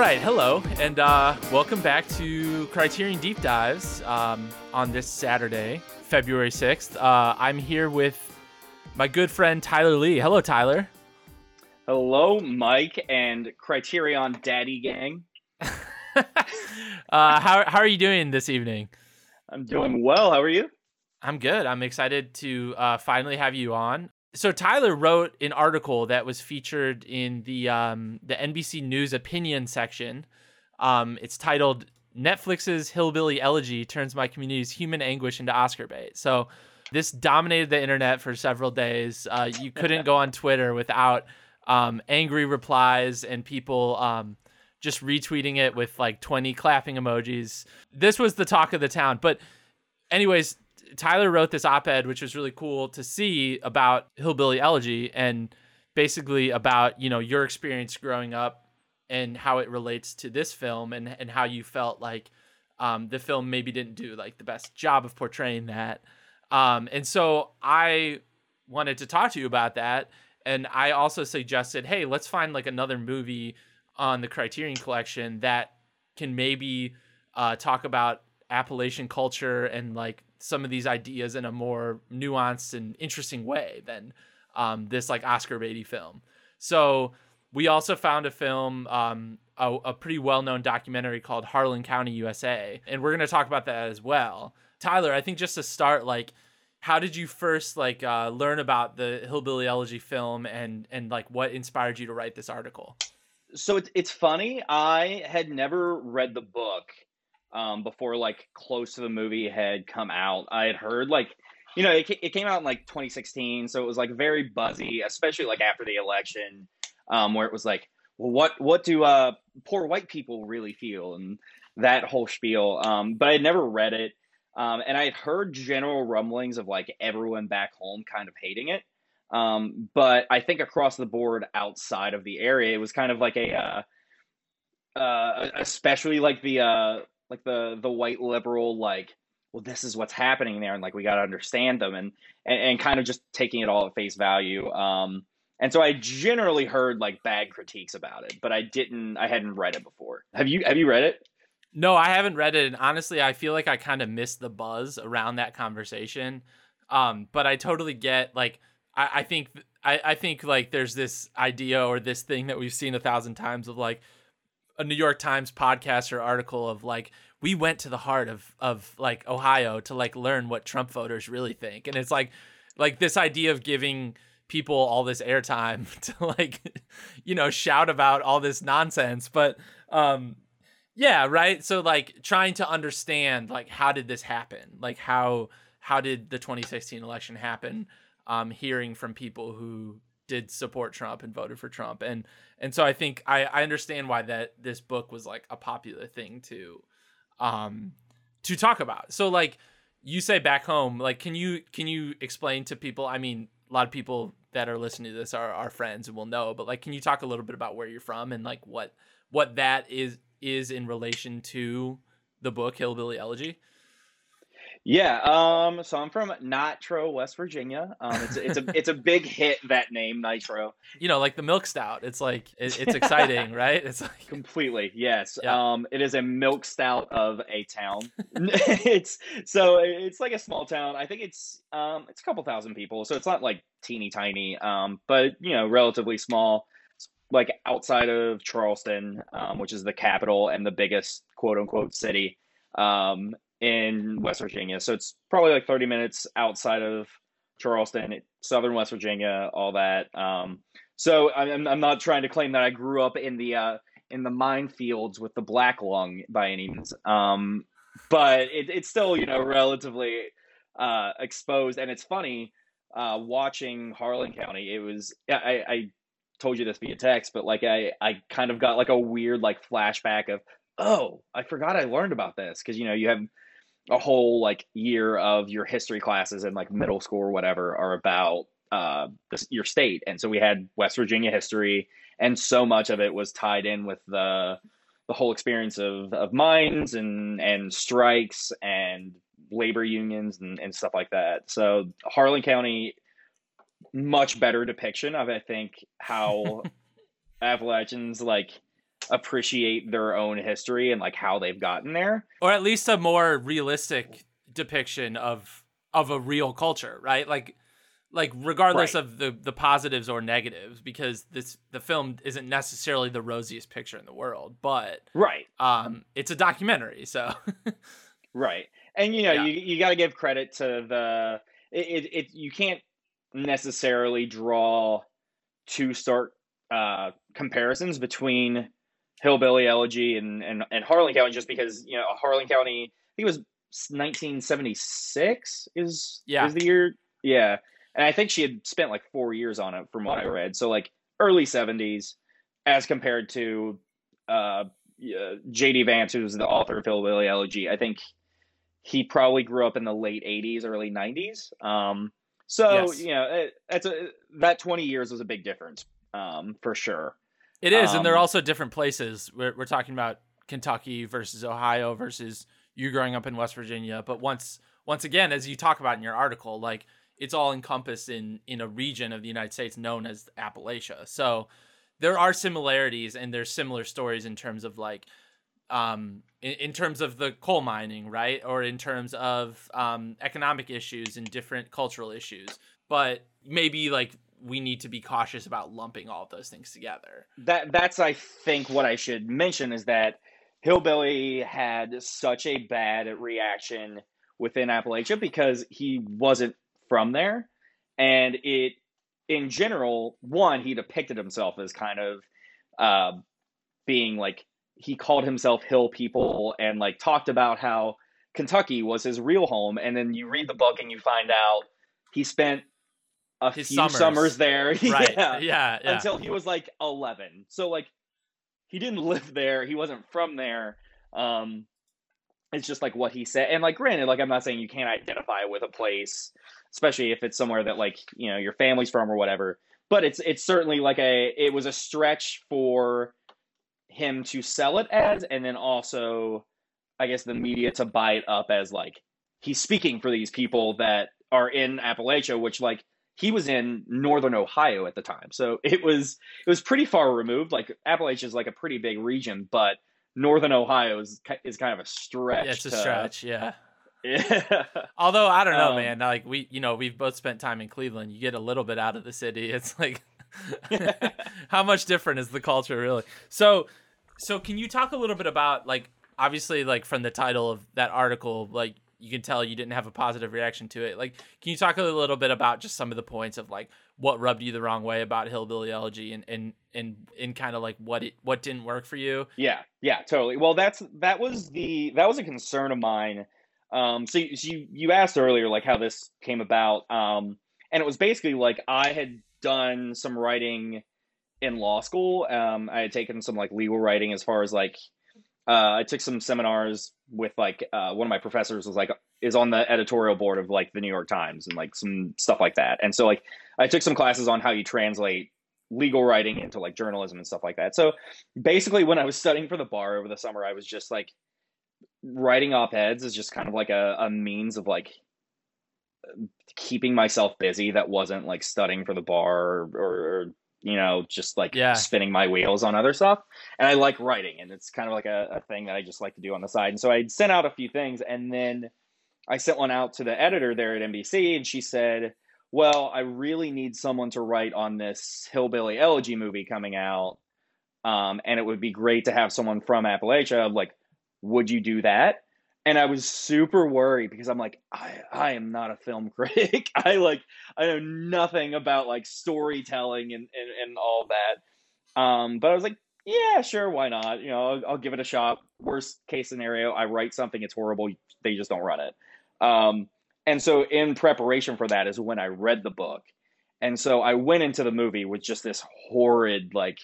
right, hello, and uh, welcome back to Criterion Deep Dives um, on this Saturday, February 6th. Uh, I'm here with my good friend Tyler Lee. Hello, Tyler. Hello, Mike and Criterion Daddy Gang. uh, how, how are you doing this evening? I'm doing well. How are you? I'm good. I'm excited to uh, finally have you on. So Tyler wrote an article that was featured in the um, the NBC News opinion section. Um, it's titled "Netflix's Hillbilly Elegy Turns My Community's Human Anguish into Oscar Bait." So this dominated the internet for several days. Uh, you couldn't go on Twitter without um, angry replies and people um, just retweeting it with like 20 clapping emojis. This was the talk of the town. But, anyways, Tyler wrote this op ed, which was really cool to see about Hillbilly Elegy and basically about, you know, your experience growing up and how it relates to this film and, and how you felt like um, the film maybe didn't do like the best job of portraying that. Um, and so I wanted to talk to you about that. And I also suggested, hey, let's find like another movie on the Criterion Collection that can maybe uh, talk about Appalachian culture and like some of these ideas in a more nuanced and interesting way than um, this like Oscar Beatty film. So we also found a film, um, a, a pretty well known documentary called Harlan County, USA, and we're gonna talk about that as well. Tyler, I think just to start, like, how did you first like uh, learn about the Hillbilly Elegy film and and like what inspired you to write this article? So it's it's funny. I had never read the book um, before like close to the movie had come out. I had heard like you know it, it came out in like 2016, so it was like very buzzy, especially like after the election, um, where it was like, well, what what do uh, poor white people really feel and that whole spiel. Um, but I had never read it, um, and I had heard general rumblings of like everyone back home kind of hating it. Um, but I think across the board outside of the area, it was kind of like a, uh, uh, especially like the, uh, like the the white liberal like well this is what's happening there and like we got to understand them and, and and kind of just taking it all at face value um and so i generally heard like bad critiques about it but i didn't i hadn't read it before. Have you have you read it? No i haven't read it and honestly i feel like i kind of missed the buzz around that conversation um but i totally get like i, I think I, I think like there's this idea or this thing that we've seen a thousand times of like a New York Times podcast or article of like we went to the heart of of like Ohio to like learn what Trump voters really think, and it's like like this idea of giving people all this airtime to like you know shout about all this nonsense, but um yeah right? So like trying to understand like how did this happen? Like how how did the 2016 election happen? Um hearing from people who did support Trump and voted for Trump and and so I think I, I understand why that this book was like a popular thing to um to talk about. So like you say back home, like can you can you explain to people? I mean, a lot of people that are listening to this are our friends and will know, but like can you talk a little bit about where you're from and like what what that is is in relation to the book Hillbilly Elegy? Yeah, um, so I'm from Nitro, West Virginia. Um, it's it's a it's a big hit that name Nitro. You know, like the milk stout. It's like it, it's exciting, right? It's like completely yes. Yeah. Um, it is a milk stout of a town. it's so it's like a small town. I think it's um it's a couple thousand people, so it's not like teeny tiny. Um, but you know, relatively small. Like outside of Charleston, um, which is the capital and the biggest quote unquote city. Um, in West Virginia. So it's probably like 30 minutes outside of Charleston, southern West Virginia, all that. Um, so I'm, I'm not trying to claim that I grew up in the uh, in the minefields with the black lung by any means, um, but it, it's still you know relatively uh, exposed. And it's funny uh, watching Harlan County. It was I, I told you this via text, but like I I kind of got like a weird like flashback of oh I forgot I learned about this because you know you have a whole like year of your history classes in like middle school or whatever are about uh, this, your state. And so we had West Virginia history, and so much of it was tied in with the the whole experience of, of mines and and strikes and labor unions and, and stuff like that. So Harlan County, much better depiction of I think how Appalachians like appreciate their own history and like how they've gotten there. Or at least a more realistic depiction of of a real culture right? Like like regardless right. of the the positives or negatives because this the film isn't necessarily the rosiest picture in the world but right. um it's a documentary so. Right. And you know yeah. you, you got to give credit to the it, it, it you can't necessarily draw two stark uh comparisons between hillbilly elegy and and, and harlan county just because you know harlan county i think it was 1976 is yeah is the year yeah and I think she had spent like four years on it from what I read. So like early seventies, as compared to uh, J.D. Vance, who's the author of Hillbilly Elegy. I think he probably grew up in the late '80s, early '90s. Um, so yes. you know, it, that's a that 20 years was a big difference um, for sure. It is, um, and they're um, also different places. We're, we're talking about Kentucky versus Ohio versus you growing up in West Virginia. But once once again, as you talk about in your article, like it's all encompassed in in a region of the United States known as Appalachia. So there are similarities and there's similar stories in terms of like um in, in terms of the coal mining, right? Or in terms of um economic issues and different cultural issues. But maybe like we need to be cautious about lumping all of those things together. That that's I think what I should mention is that Hillbilly had such a bad reaction within Appalachia because he wasn't from there. And it, in general, one, he depicted himself as kind of uh, being like, he called himself Hill People and like talked about how Kentucky was his real home. And then you read the book and you find out he spent a his few summers, summers there. Right. yeah, yeah, yeah. Until he was like 11. So, like, he didn't live there. He wasn't from there. Um, it's just like what he said. And like, granted, like, I'm not saying you can't identify with a place especially if it's somewhere that like you know your family's from or whatever. But it's it's certainly like a it was a stretch for him to sell it as, and then also I guess the media to buy it up as like he's speaking for these people that are in Appalachia, which like he was in northern Ohio at the time. So it was it was pretty far removed. Like Appalachia is like a pretty big region, but northern Ohio is is kind of a stretch. Yeah, it's a to, stretch, yeah. Yeah. Although I don't know, um, man. Like we, you know, we've both spent time in Cleveland. You get a little bit out of the city. It's like, how much different is the culture really? So, so can you talk a little bit about like, obviously, like from the title of that article, like you can tell you didn't have a positive reaction to it. Like, can you talk a little bit about just some of the points of like what rubbed you the wrong way about Hillbilly Elegy and and and and kind of like what it what didn't work for you? Yeah, yeah, totally. Well, that's that was the that was a concern of mine um, so, you, so you you asked earlier like how this came about, um, and it was basically like I had done some writing in law school. Um, I had taken some like legal writing as far as like uh, I took some seminars with like uh, one of my professors was like is on the editorial board of like the New York Times and like some stuff like that. And so like I took some classes on how you translate legal writing into like journalism and stuff like that. So basically when I was studying for the bar over the summer, I was just like writing op-eds is just kind of like a, a means of like keeping myself busy that wasn't like studying for the bar or, or you know just like yeah. spinning my wheels on other stuff and i like writing and it's kind of like a, a thing that i just like to do on the side and so i sent out a few things and then i sent one out to the editor there at nbc and she said well i really need someone to write on this hillbilly elegy movie coming out um, and it would be great to have someone from appalachia like would you do that? And I was super worried because I'm like, I, I am not a film critic. I like, I know nothing about like storytelling and, and, and all that. Um, but I was like, yeah, sure, why not? You know, I'll, I'll, give it a shot. Worst case scenario, I write something, it's horrible. They just don't run it. Um, and so in preparation for that is when I read the book. And so I went into the movie with just this horrid, like,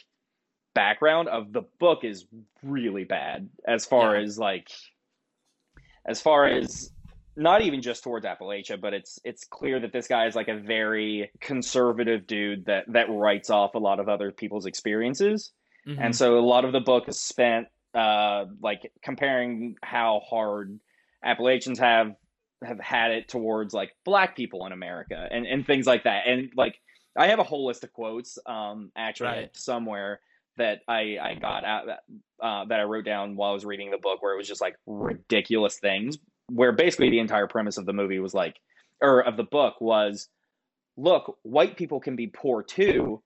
background of the book is really bad as far yeah. as like as far as not even just towards Appalachia, but it's it's clear that this guy is like a very conservative dude that that writes off a lot of other people's experiences, mm-hmm. and so a lot of the book is spent uh, like comparing how hard Appalachians have have had it towards like black people in America and and things like that, and like I have a whole list of quotes um actually right. somewhere that I I got at uh, that I wrote down while I was reading the book, where it was just like ridiculous things. Where basically the entire premise of the movie was like, or of the book was, look, white people can be poor too,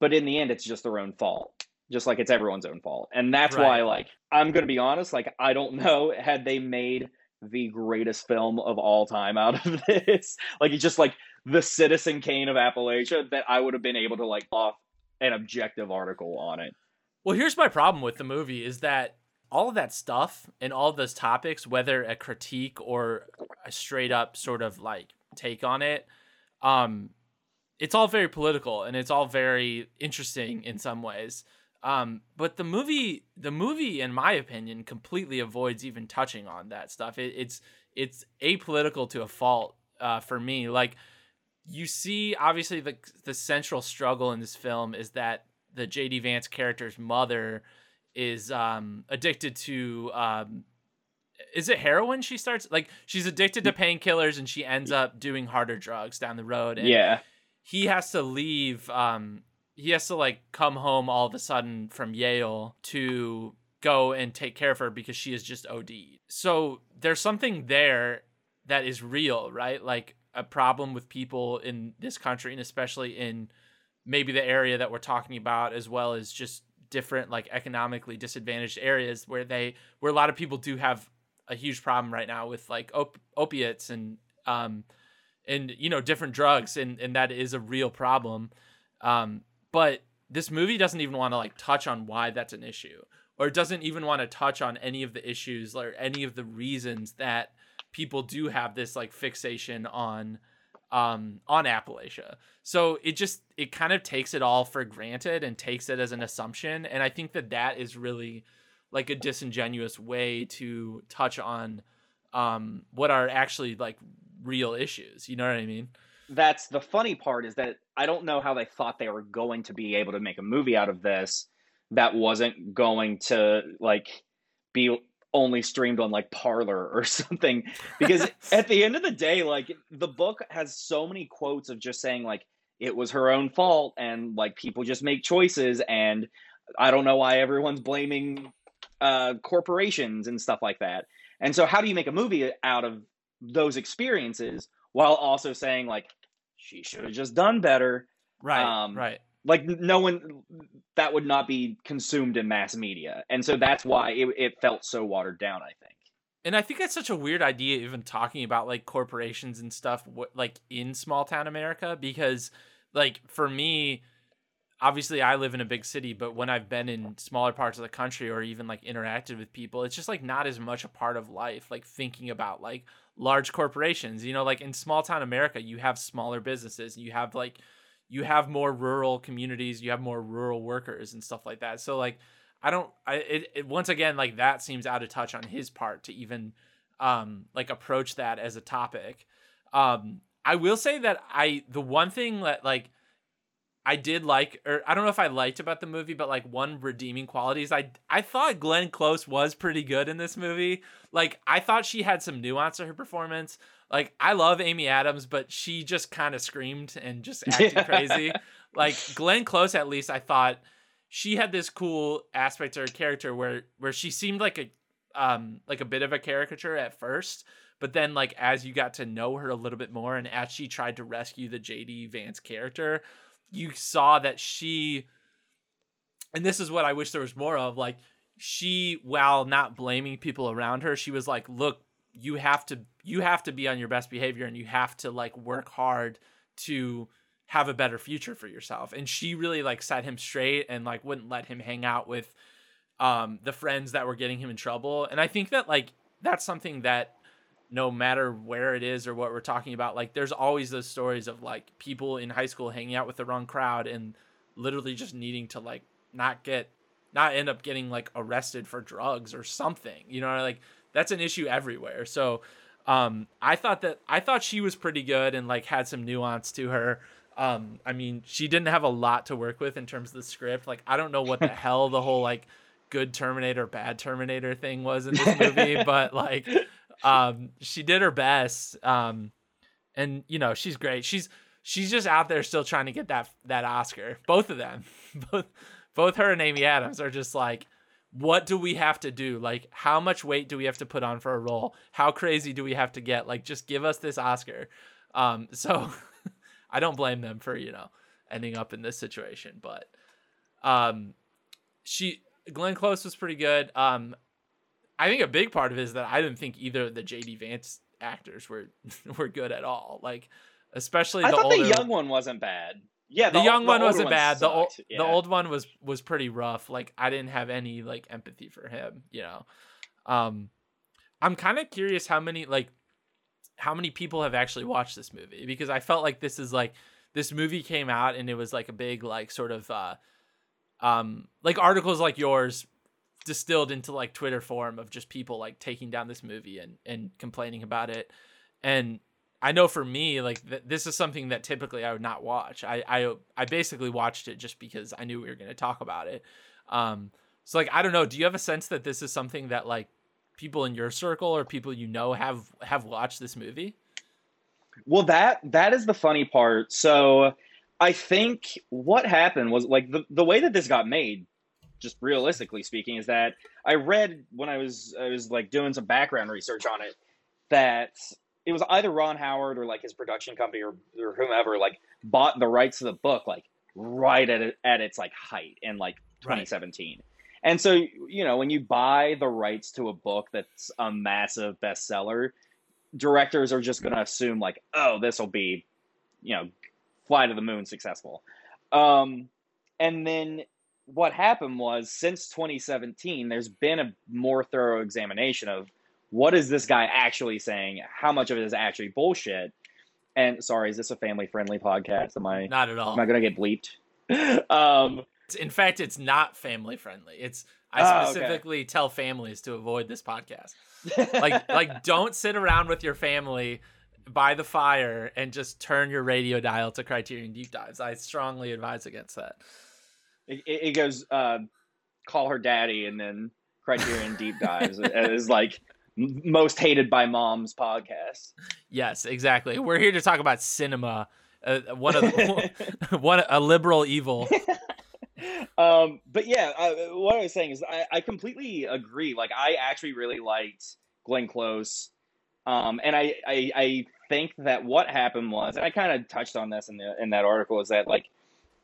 but in the end, it's just their own fault. Just like it's everyone's own fault, and that's right. why, like, I'm gonna be honest. Like, I don't know had they made the greatest film of all time out of this. like it's just like the Citizen Kane of Appalachia that I would have been able to like off an objective article on it. Well, here's my problem with the movie is that all of that stuff and all those topics, whether a critique or a straight up sort of like take on it, um, it's all very political and it's all very interesting in some ways. Um, but the movie, the movie, in my opinion, completely avoids even touching on that stuff. It, it's it's apolitical to a fault uh, for me. Like you see, obviously, the the central struggle in this film is that the JD Vance character's mother is um, addicted to. Um, is it heroin? She starts like she's addicted to painkillers and she ends up doing harder drugs down the road. And yeah, he has to leave. Um, he has to like come home all of a sudden from Yale to go and take care of her because she is just OD. So there's something there that is real, right? Like a problem with people in this country and especially in maybe the area that we're talking about as well as just different like economically disadvantaged areas where they where a lot of people do have a huge problem right now with like op- opiates and um and you know different drugs and and that is a real problem. Um but this movie doesn't even want to like touch on why that's an issue or it doesn't even want to touch on any of the issues or any of the reasons that people do have this like fixation on um on Appalachia. So it just it kind of takes it all for granted and takes it as an assumption and I think that that is really like a disingenuous way to touch on um what are actually like real issues, you know what I mean? That's the funny part is that I don't know how they thought they were going to be able to make a movie out of this that wasn't going to like be only streamed on like Parler or something because at the end of the day like the book has so many quotes of just saying like it was her own fault and like people just make choices and I don't know why everyone's blaming uh corporations and stuff like that. And so how do you make a movie out of those experiences while also saying like she should have just done better. Right. Um, right. Like no one that would not be consumed in mass media, and so that's why it, it felt so watered down. I think. And I think that's such a weird idea, even talking about like corporations and stuff, like in small town America, because like for me, obviously I live in a big city, but when I've been in smaller parts of the country or even like interacted with people, it's just like not as much a part of life, like thinking about like large corporations. You know, like in small town America, you have smaller businesses, you have like you have more rural communities, you have more rural workers and stuff like that. So like I don't I it, it once again like that seems out of touch on his part to even um like approach that as a topic. Um I will say that I the one thing that like I did like, or I don't know if I liked about the movie, but like one redeeming quality is I I thought Glenn Close was pretty good in this movie. Like I thought she had some nuance to her performance. Like I love Amy Adams, but she just kind of screamed and just acted crazy. Like Glenn Close, at least I thought she had this cool aspect to her character where where she seemed like a um like a bit of a caricature at first, but then like as you got to know her a little bit more and as she tried to rescue the JD Vance character you saw that she and this is what I wish there was more of like she while not blaming people around her she was like look you have to you have to be on your best behavior and you have to like work hard to have a better future for yourself. And she really like set him straight and like wouldn't let him hang out with um the friends that were getting him in trouble. And i think that like that's something that no matter where it is or what we're talking about like there's always those stories of like people in high school hanging out with the wrong crowd and literally just needing to like not get not end up getting like arrested for drugs or something you know like that's an issue everywhere so um i thought that i thought she was pretty good and like had some nuance to her um i mean she didn't have a lot to work with in terms of the script like i don't know what the hell the whole like good terminator bad terminator thing was in this movie but like um, she did her best. Um, and you know she's great. She's she's just out there still trying to get that that Oscar. Both of them, both both her and Amy Adams are just like, what do we have to do? Like, how much weight do we have to put on for a role? How crazy do we have to get? Like, just give us this Oscar. Um, so I don't blame them for you know ending up in this situation, but um, she Glenn Close was pretty good. Um, I think a big part of it is that I didn't think either of the JD Vance actors were were good at all. Like, especially I the thought older, the young one wasn't bad. Yeah, the, young one wasn't bad. The old. Yeah. the old one was was pretty rough. Like I didn't have any like empathy for him. You know, um, I'm kind of curious how many like how many people have actually watched this movie because I felt like this is like this movie came out and it was like a big like sort of uh um like articles like yours distilled into like Twitter form of just people like taking down this movie and and complaining about it. And I know for me like th- this is something that typically I would not watch. I I I basically watched it just because I knew we were going to talk about it. Um so like I don't know, do you have a sense that this is something that like people in your circle or people you know have have watched this movie? Well, that that is the funny part. So I think what happened was like the, the way that this got made, just realistically speaking, is that I read when I was I was like doing some background research on it that it was either Ron Howard or like his production company or, or whomever like bought the rights to the book like right at it, at its like height in like Right. 2017. And so you know when you buy the rights to a book that's a massive bestseller, directors are just going to assume like, oh, this will be, you know, fly to the moon successful. Um, and then what happened was since 2017, there's been a more thorough examination of what is this guy actually saying, how much of it is actually bullshit. And sorry, is this a family friendly podcast? Am I Not at all. am I gonna get bleeped? um, In fact, it's not family friendly. It's I Oh, okay. specifically tell families to avoid this podcast. Like like don't sit around with your family by the fire and just turn your radio dial to Criterion Deep Dives. I strongly advise against that. it, it goes uh, call her daddy and then Criterion Deep Dives is like most hated by moms podcast. Yes, exactly. We're here to talk about cinema. Uh, one of the, one a liberal evil. um, but yeah, I, what I was saying is I, I completely agree. Like I actually really liked Glenn Close, um, and I, I I think that what happened was, and I kind of touched on this in the in that article, is that like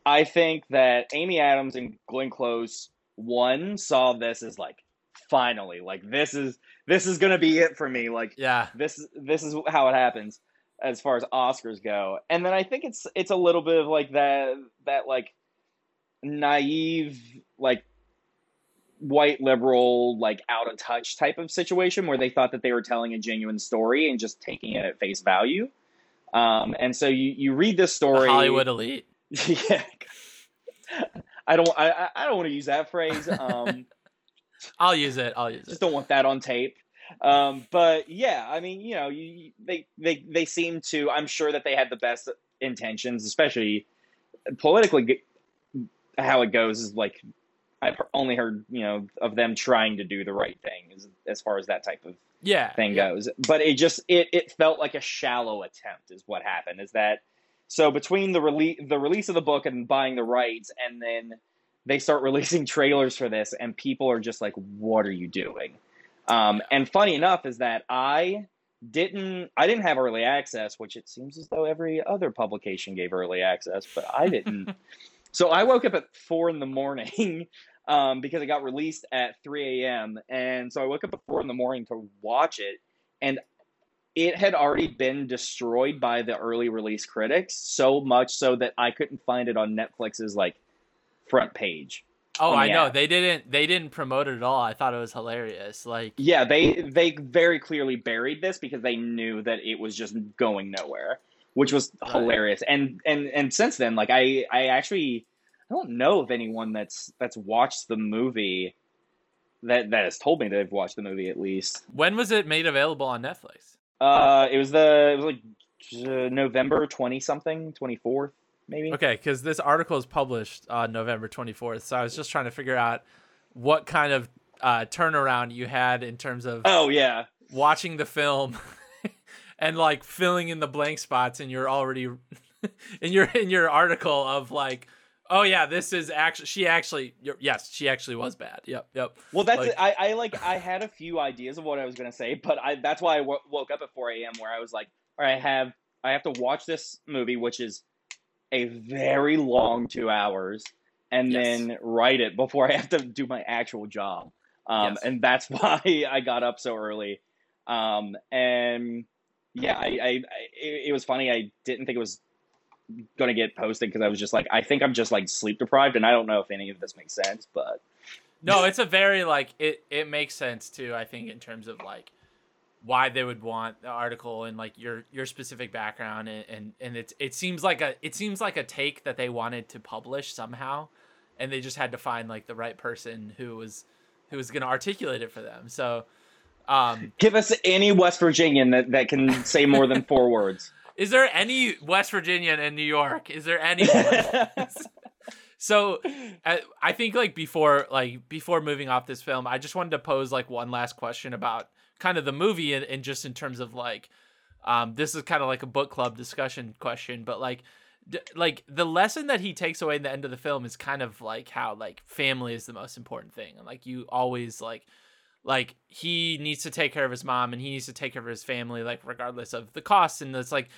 I think that Amy Adams and Glenn Close one saw this as like finally like this is this is gonna be it for me like Yeah. this this is how it happens as far as Oscars go. And then I think it's it's a little bit of like that that like naive like white liberal like out of touch type of situation where they thought that they were telling a genuine story and just taking it at face value. Um, and so you, you read this The story Hollywood elite. yeah. I don't I- I don't want to use that phrase. Um I'll use it. I'll use it. just don't want that on tape. Um, but yeah, I mean, you know, you, they they they seem to. I'm sure that they had the best intentions, especially politically. How it goes is like I've only heard, you know, of them trying to do the right thing as as far as that type of Yeah. thing yeah. goes. But it just it it felt like a shallow attempt is what happened. Is that so between the release the release of the book and buying the rights and then they start releasing trailers for this and people are just like what are you doing? Um, and funny enough is that I didn't I didn't have early access, which it seems as though every other publication gave early access, but I didn't. so I woke up at four in the morning um, because it got released at 3 a.m. And so I woke up at four in the morning to watch it, and it had already been destroyed by the early release critics, so much so that I couldn't find it on Netflix's like front page. Oh, I know. app. They didn't they didn't promote it at all. I thought it was hilarious. Like Yeah, they they very clearly buried this because they knew that it was just going nowhere, which was Right. hilarious. And and and since then, like I I actually I don't know of anyone that's that's watched the movie that that has told me that they've watched the movie at least. when was it made available on Netflix? Uh, it was the it was like November twenty something, twenty fourth maybe. Okay, because this article is published on November 24th. So I was just trying to figure out what kind of uh, turnaround you had in terms of Oh yeah, watching the film and like filling in the blank spots and you're already in your in your article of like Oh yeah, this is actually she actually yes she actually was bad. Yep, yep. Well, that's like, I I like I had a few ideas of what I was gonna say, but I that's why I w- woke up at 4 a.m. where I was like, all right, I have I have to watch this movie, which is a very long two hours, and yes. then write it before I have to do my actual job. Um, yes. and that's why I got up so early. Um, and yeah, I, I, I it, it was funny. I didn't think it was going to get posted because I was just like, I think I'm just like sleep deprived, and I don't know if any of this makes sense, but no, it's a very like it. It makes sense too. I think in terms of like why they would want the article and like your your specific background and and, and it it seems like a it seems like a take that they wanted to publish somehow, and they just had to find like the right person who was who was going to articulate it for them. So. Um, Give us any West Virginian that, that can say more than four words. Is there any West Virginian in New York? Is there any? so, I think like before like before moving off this film, I just wanted to pose like one last question about kind of the movie and, and just in terms of like, um, this is kind of like a book club discussion question, but like like the lesson that he takes away in the end of the film is kind of like how like family is the most important thing and like you always like like he needs to take care of his mom and he needs to take care of his family like regardless of the cost and it's like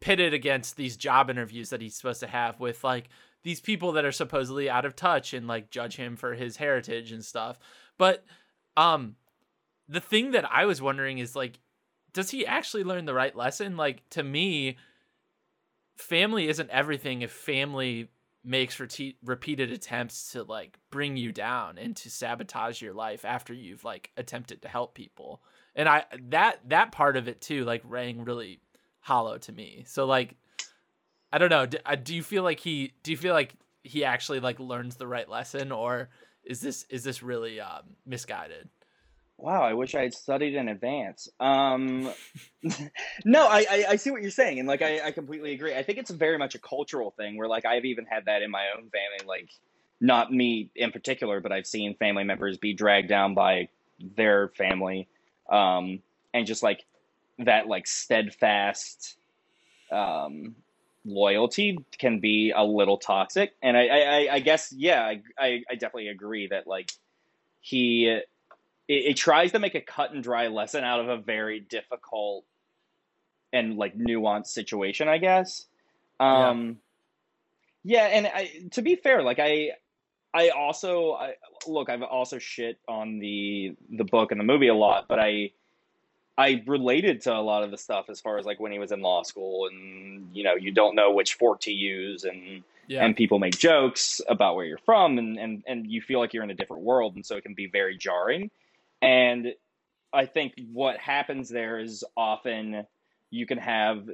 pitted against these job interviews that he's supposed to have with like these people that are supposedly out of touch and like judge him for his heritage and stuff. But um the thing that I was wondering is like does he actually learn the right lesson? Like to me family isn't everything if family makes rete- repeated attempts to like bring you down and to sabotage your life after you've like attempted to help people. And I that that part of it too like rang really hollow to me. So like, I don't know. Do, uh, do you feel like he? Do you feel like he actually like learns the right lesson, or is this is this really um, misguided? Wow, I wish I had studied in advance. Um, no, I, I, I see what you're saying, and like I, I completely agree. I think it's very much a cultural thing where like I've even had that in my own family, like not me in particular, but I've seen family members be dragged down by their family, um, and just like that like steadfast um, loyalty can be a little toxic. And I, I, I guess, yeah, I, I, I definitely agree that like he, it, it, tries to make a cut and dry lesson out of a very difficult and like nuanced situation, I guess. Um, yeah. yeah and I, to be fair, like I, I also I, look. I've also shit on the the book and the movie a lot, but I I related to a lot of the stuff as far as like when he was in law school and you know you don't know which fork to use and yeah. and people make jokes about where you're from and, and and you feel like you're in a different world and so it can be very jarring and I think what happens there is often you can have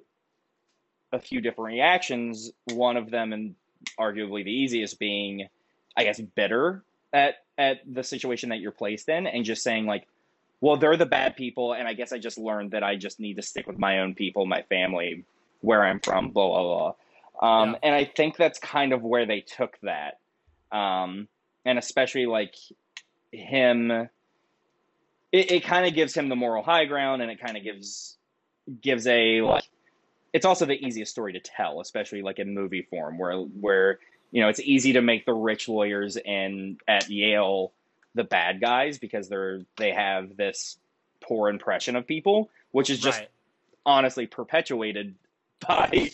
a few different reactions one of them and arguably the easiest being I guess bitter at at the situation that you're placed in and just saying like well, they're the bad people, and I guess I just learned that I just need to stick with my own people, my family, where I'm from, blah blah blah. Um, yeah. And I think that's kind of where they took that, um, and especially like him, it, it kind of gives him the moral high ground, and it kind of gives gives a like. It's also the easiest story to tell, especially like in movie form, where where you know it's easy to make the rich lawyers in at Yale the bad guys because they're they have this poor impression of people, which is just right. honestly perpetuated by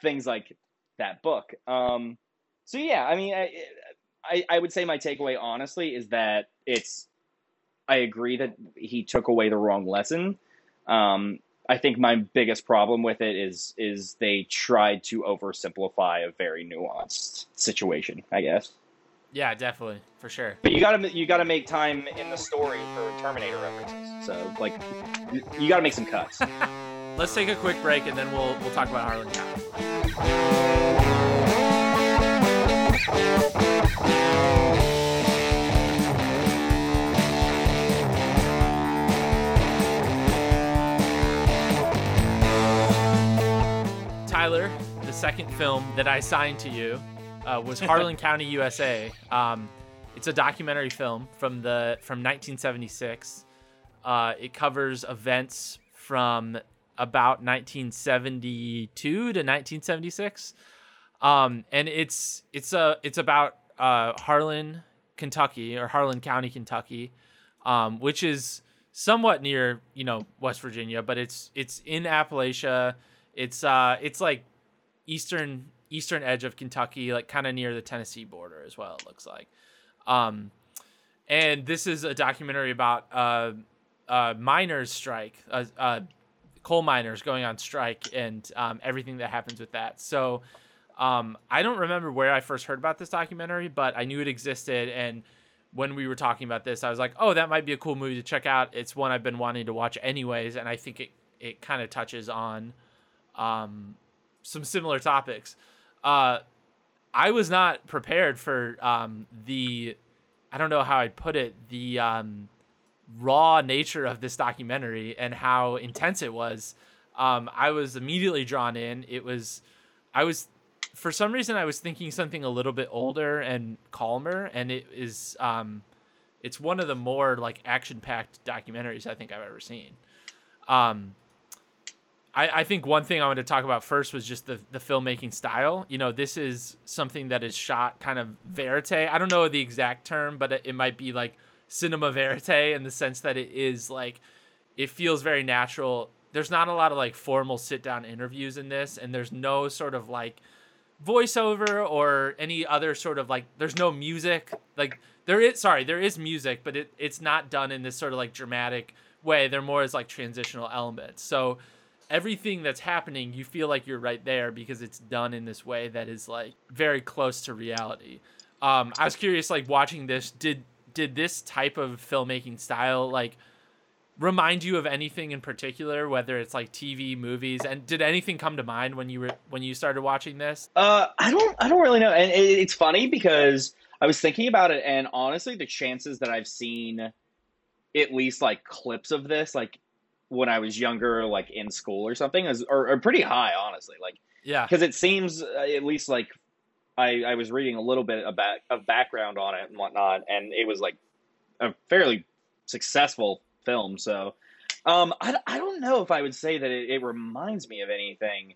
things like that book. Um, so yeah, I mean, I, I, I would say my takeaway honestly is that it's I agree that he took away the wrong lesson. Um, I think my biggest problem with it is is they tried to oversimplify a very nuanced situation. I guess. Yeah, definitely, for sure. But you gotta you gotta make time in the story for Terminator references. So like, you, you gotta make some cuts. Let's take a quick break and then we'll we'll talk about Harlan County. Tyler, the second film that I signed to you uh, was Harlan County, USA. Um, it's a documentary film from the from 1976. Uh, it covers events from about 1972 to 1976. Um, and it's it's a it's about uh, Harlan, Kentucky, or Harlan County, Kentucky, um, which is somewhat near you know West Virginia, but it's it's in Appalachia. It's uh it's like eastern eastern edge of Kentucky, like kind of near the Tennessee border as well. It looks like. Um, and this is a documentary about uh, uh miners strike, uh, uh coal miners going on strike, and um, everything that happens with that. So. Um, I don't remember where I first heard about this documentary, but I knew it existed, and when we were talking about this, I was like, "Oh, that might be a cool movie to check out." It's one I've been wanting to watch anyways, and I think it it kind of touches on um, some similar topics. Uh, I was not prepared for um, the I don't know how I'd put it the um, raw nature of this documentary and how intense it was. Um, I was immediately drawn in. It was I was for some reason I was thinking something a little bit older and calmer, and it is um, it's one of the more like action packed documentaries I think I've ever seen. Um, I, I think one thing I wanted to talk about first was just the the filmmaking style. You know, this is something that is shot kind of verite. I don't know the exact term, but it, it might be like cinema verite in the sense that it is like it feels very natural. There's not a lot of like formal sit down interviews in this, and there's no sort of like voiceover or any other sort of like there's no music like there is sorry there is music but it, it's not done in this sort of like dramatic way they're more as like transitional elements so everything that's happening you feel like you're right there because it's done in this way that is like very close to reality um i was curious like watching this did did this type of filmmaking style like remind you of anything in particular, whether it's like TV, movies, and did anything come to mind when you were when you started watching this? Uh, I don't, I don't really know, and it, it's funny because I was thinking about it, and honestly, the chances that I've seen at least like clips of this, like when I was younger, like in school or something, is are, are pretty high, honestly. Like, yeah, because it seems uh, at least like I I was reading a little bit about of background on it and whatnot, and it was like a fairly successful film. So um, I, I don't know if I would say that it, it reminds me of anything.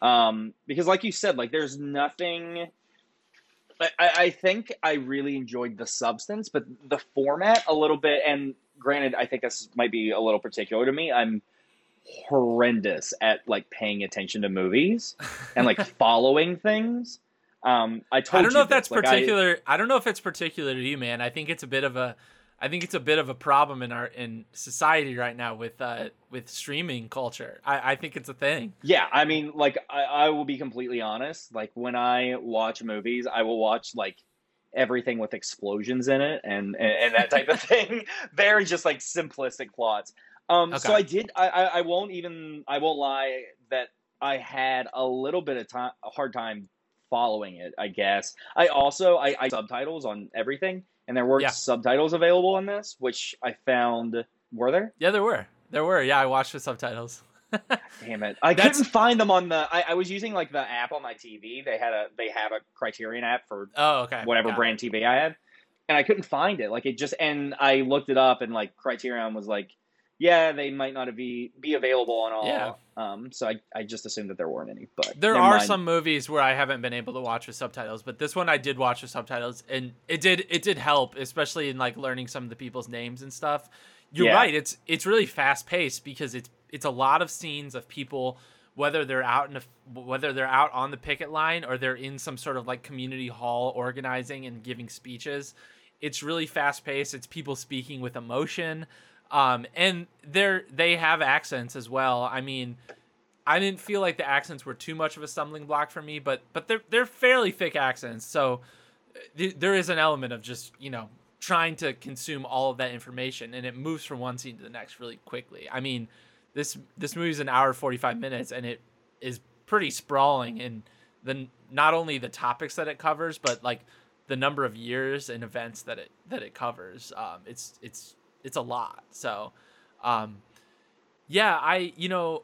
Um, because like you said, like there's nothing. I, I think I really enjoyed the substance, but the format a little bit. And granted, I think this might be a little particular to me. I'm horrendous at like paying attention to movies and like following things. Um, I told I don't know if that's like, particular. I, I, don't know if it's particular to you, man. I think it's a bit of a I think it's a bit of a problem in our in society right now with uh with streaming culture. I, I think it's a thing. Yeah, I mean, like I, I will be completely honest. Like when I watch movies, I will watch like everything with explosions in it and and, and that type of thing. Very just like simplistic plots. Um, okay. so I did. I, I I won't even. I won't lie that I had a little bit of time, a hard time following it. I guess. I also I, I subtitles on everything and there weren't yeah. subtitles available in this, which I found. Were there? Yeah, there were. There were. Yeah, I watched the subtitles. Damn it! I That's... couldn't find them on the. I, I, was using like the app on my TV. They had a. They have a Criterion app for. Oh, okay. Whatever Got brand it. TV I had, and I couldn't find it. Like it just. And I looked it up, and like Criterion was like, yeah, they might not be be available on all. Yeah. Um, so I, I just assumed that there weren't any. But there are mind. some movies where I haven't been able to watch with subtitles, but this one I did watch with subtitles, and it did it did help, especially in like learning some of the people's names and stuff. You're yeah. right. It's it's really fast paced because it's it's a lot of scenes of people whether they're out in a, whether they're out on the picket line or they're in some sort of like community hall organizing and giving speeches. It's really fast paced. It's people speaking with emotion. Um, and they're they have accents as well. I mean, I didn't feel like the accents were too much of a stumbling block for me, but but they're they're fairly thick accents, so th- there is an element of just you know trying to consume all of that information, and it moves from one scene to the next really quickly. I mean, this this movie is an hour forty five minutes, and it is pretty sprawling in the not only the topics that it covers, but like the number of years and events that it that it covers. Um, it's it's it's a lot. So, um, yeah, I you know,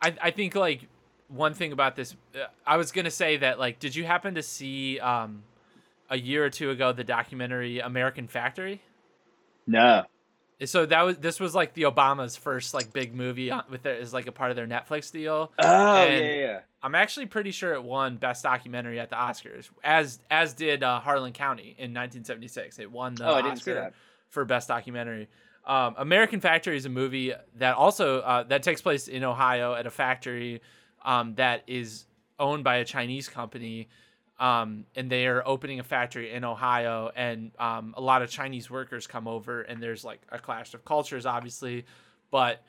I I think like one thing about this, uh, I was gonna say that like, did you happen to see um, a year or two ago the documentary American Factory? No. So that was this was like the Obama's first like big movie with it as like a part of their Netflix deal. Oh and yeah, yeah. I'm actually pretty sure it won Best Documentary at the Oscars, as as did uh, Harlan County in 1976. It won the oh, Oscar for Best Documentary. Um, American Factory is a movie that also uh, that takes place in Ohio at a factory um, that is owned by a Chinese company um, and they are opening a factory in Ohio, and um, a lot of Chinese workers come over, and there's like a clash of cultures, obviously, but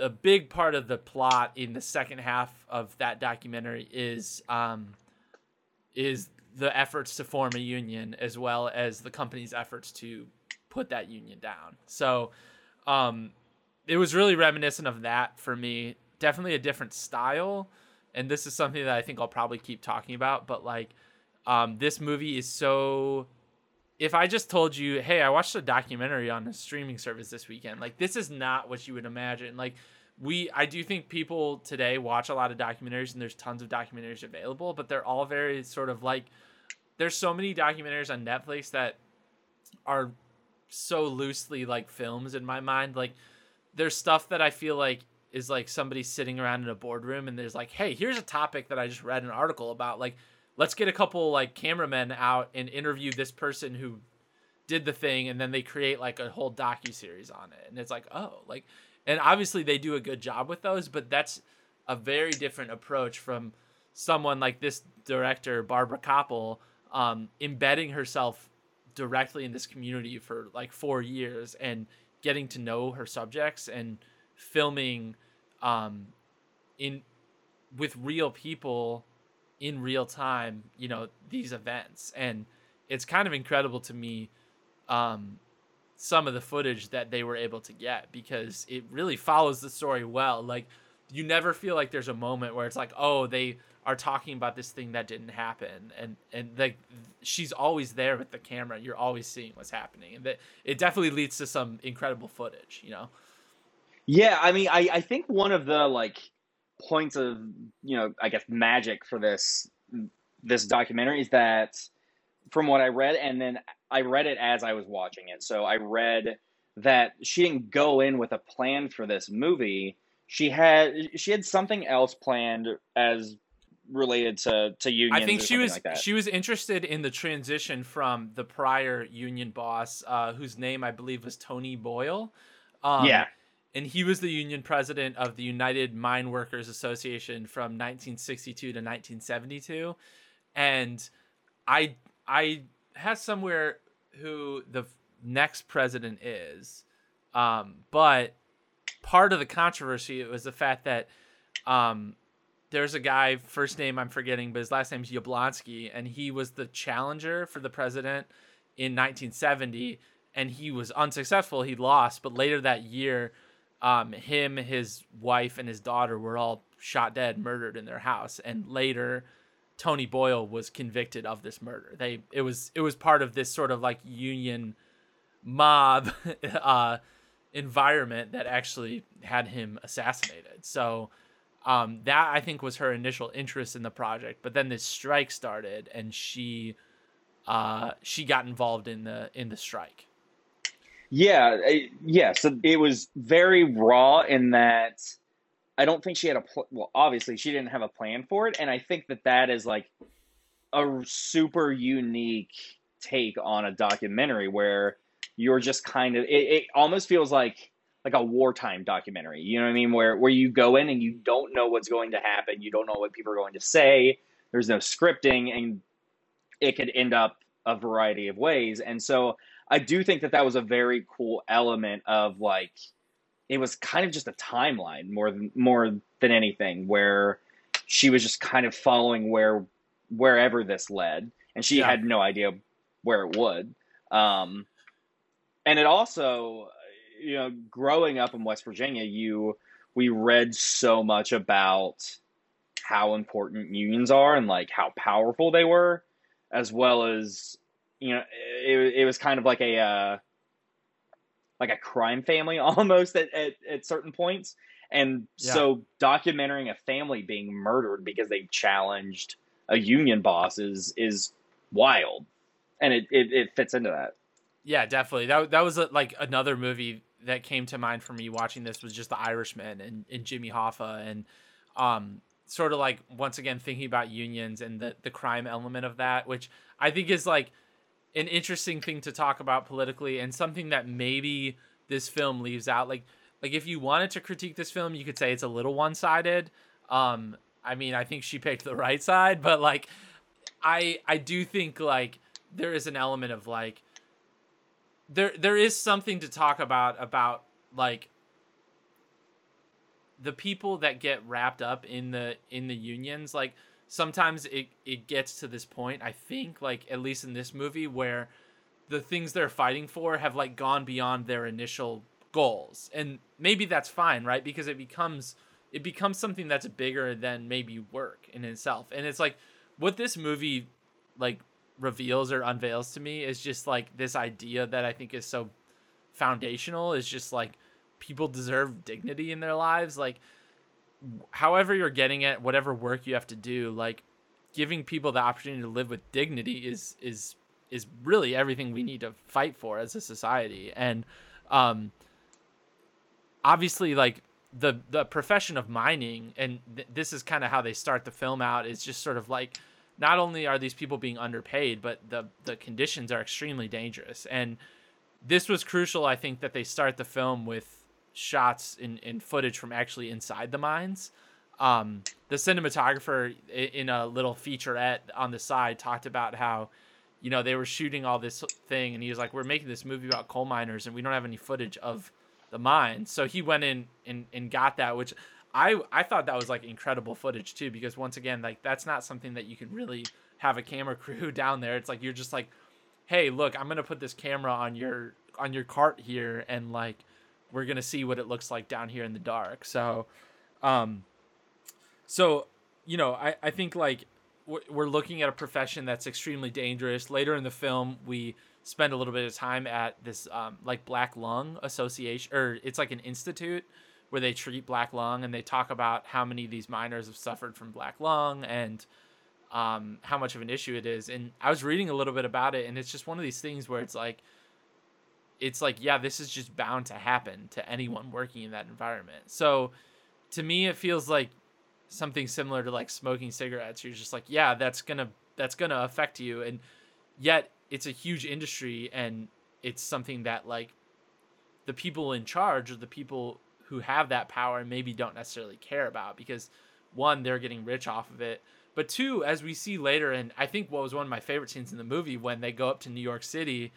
a big part of the plot in the second half of that documentary is um, is the efforts to form a union as well as the company's efforts to put that union down. So um, it was really reminiscent of that for me. Definitely a different style, and this is something that I think I'll probably keep talking about. But like um, this movie is so. If I just told you, hey, I watched a documentary on a streaming service this weekend, like this is not what you would imagine. Like we, I do think people today watch a lot of documentaries, and there's tons of documentaries available, but they're all very sort of like. There's so many documentaries on Netflix that are so loosely like films in my mind. Like there's stuff that I feel like is like somebody sitting around in a boardroom and there's like, hey, here's a topic that I just read an article about. Like let's get a couple like cameramen out and interview this person who did the thing and then they create like a whole docu series on it and it's like oh like and obviously they do a good job with those but that's a very different approach from someone like this director barbara kopple um, embedding herself directly in this community for like four years and getting to know her subjects and filming um, in with real people in real time, you know, these events. And it's kind of incredible to me um, some of the footage that they were able to get because it really follows the story well. Like, you never feel like there's a moment where it's like, oh, they are talking about this thing that didn't happen and and like she's always there with the camera you're always seeing what's happening and that it definitely leads to some incredible footage you know yeah i mean i i think one of the like points of you know I guess magic for this this documentary is that from what I read, and then I read it as I was watching it. So I read that she didn't go in with a plan for this movie. She had she had something else planned as related to to unions. I think she was like she was interested in the transition from the prior union boss, uh, whose name I believe was Tony Boyle. Um, yeah, and he was the union president of the United Mine Workers Association from 1962 to 1972, and I I have somewhere who the next president is, um, but part of the controversy was the fact that um, there's a guy first name I'm forgetting, but his last name's Yablonski, and he was the challenger for the president in 1970, and he was unsuccessful. He lost, but later that year um, him, his wife, and his daughter were all shot dead, murdered in their house, and later Tony Boyle was convicted of this murder. They it was it was part of this sort of like union mob uh, environment that actually had him assassinated. So um, that I think was her initial interest in the project. But then this strike started, and she uh, she got involved in the in the strike. Yeah, yeah. So it was very raw in that I don't think she had a pl- well. Obviously, she didn't have a plan for it, and I think that that is like a super unique take on a documentary where you're just kind of it, it almost feels like like a wartime documentary. You know what I mean? Where where you go in and you don't know what's going to happen. You don't know what people are going to say. There's no scripting, and it could end up a variety of ways. And so I do think that that was a very cool element of like it was kind of just a timeline more than more than anything where she was just kind of following where wherever this led and she yeah. had no idea where it would um and it also you know growing up in West Virginia you we read so much about how important unions are and like how powerful they were as well as you know, it, it was kind of like a uh, like a crime family almost at, at, at certain points. And yeah. so documenting a family being murdered because they challenged a union boss is is wild. And it, it, it fits into that. Yeah, definitely. That that was a, like another movie that came to mind for me watching this was just the Irishman and, and Jimmy Hoffa and um sort of like once again thinking about unions and the the crime element of that, which I think is like an interesting thing to talk about politically and something that maybe this film leaves out. Like like if you wanted to critique this film, you could say it's a little one sided. Um, I mean, I think she picked the right side, but like, I I do think like there is an element of like there there is something to talk about about like the people that get wrapped up in the in the unions like sometimes it it gets to this point i think like at least in this movie where the things they're fighting for have like gone beyond their initial goals. And maybe that's fine right? Because it becomes it becomes something that's bigger than maybe work in itself. And it's like what this movie like reveals or unveils to me is just like this idea that i think is so foundational is just like people deserve dignity in their lives. Like however you're getting it whatever work you have to do like giving people the opportunity to live with dignity is is is really everything we need to fight for as a society. And um obviously like the the profession of mining and th- this is kind of how they start the film out is just sort of like not only are these people being underpaid but the the conditions are extremely dangerous and this was crucial i think that they start the film with shots in, in footage from actually inside the mines um, the cinematographer in a little featurette on the side talked about how you know they were shooting all this thing and he was like we're making this movie about coal miners and we don't have any footage of the mine. So he went in and, and got that, which I I thought that was like incredible footage too, because once again, like that's not something that you can really have a camera crew down there. It's like you're just like, hey, look, I'm gonna put this camera on your on your cart here, and like we're gonna see what it looks like down here in the dark. So, um, so you know, I I think like we're looking at a profession that's extremely dangerous. Later in the film, we spend a little bit of time at this um, like Black Lung Association, or it's like an institute where they treat black lung and they talk about how many of these miners have suffered from black lung and um, how much of an issue it is. And I was reading a little bit about it, and it's just one of these things where it's like, it's like, yeah, this is just bound to happen to anyone working in that environment. So to me, it feels like something similar to like smoking cigarettes. You're just like, yeah, that's gonna that's gonna affect you, and yet it's a huge industry and it's something that like the people in charge or the people who have that power and maybe don't necessarily care about because one they're getting rich off of it. But two as we see later and i think what was one of my favorite scenes in the movie when they go up to new york city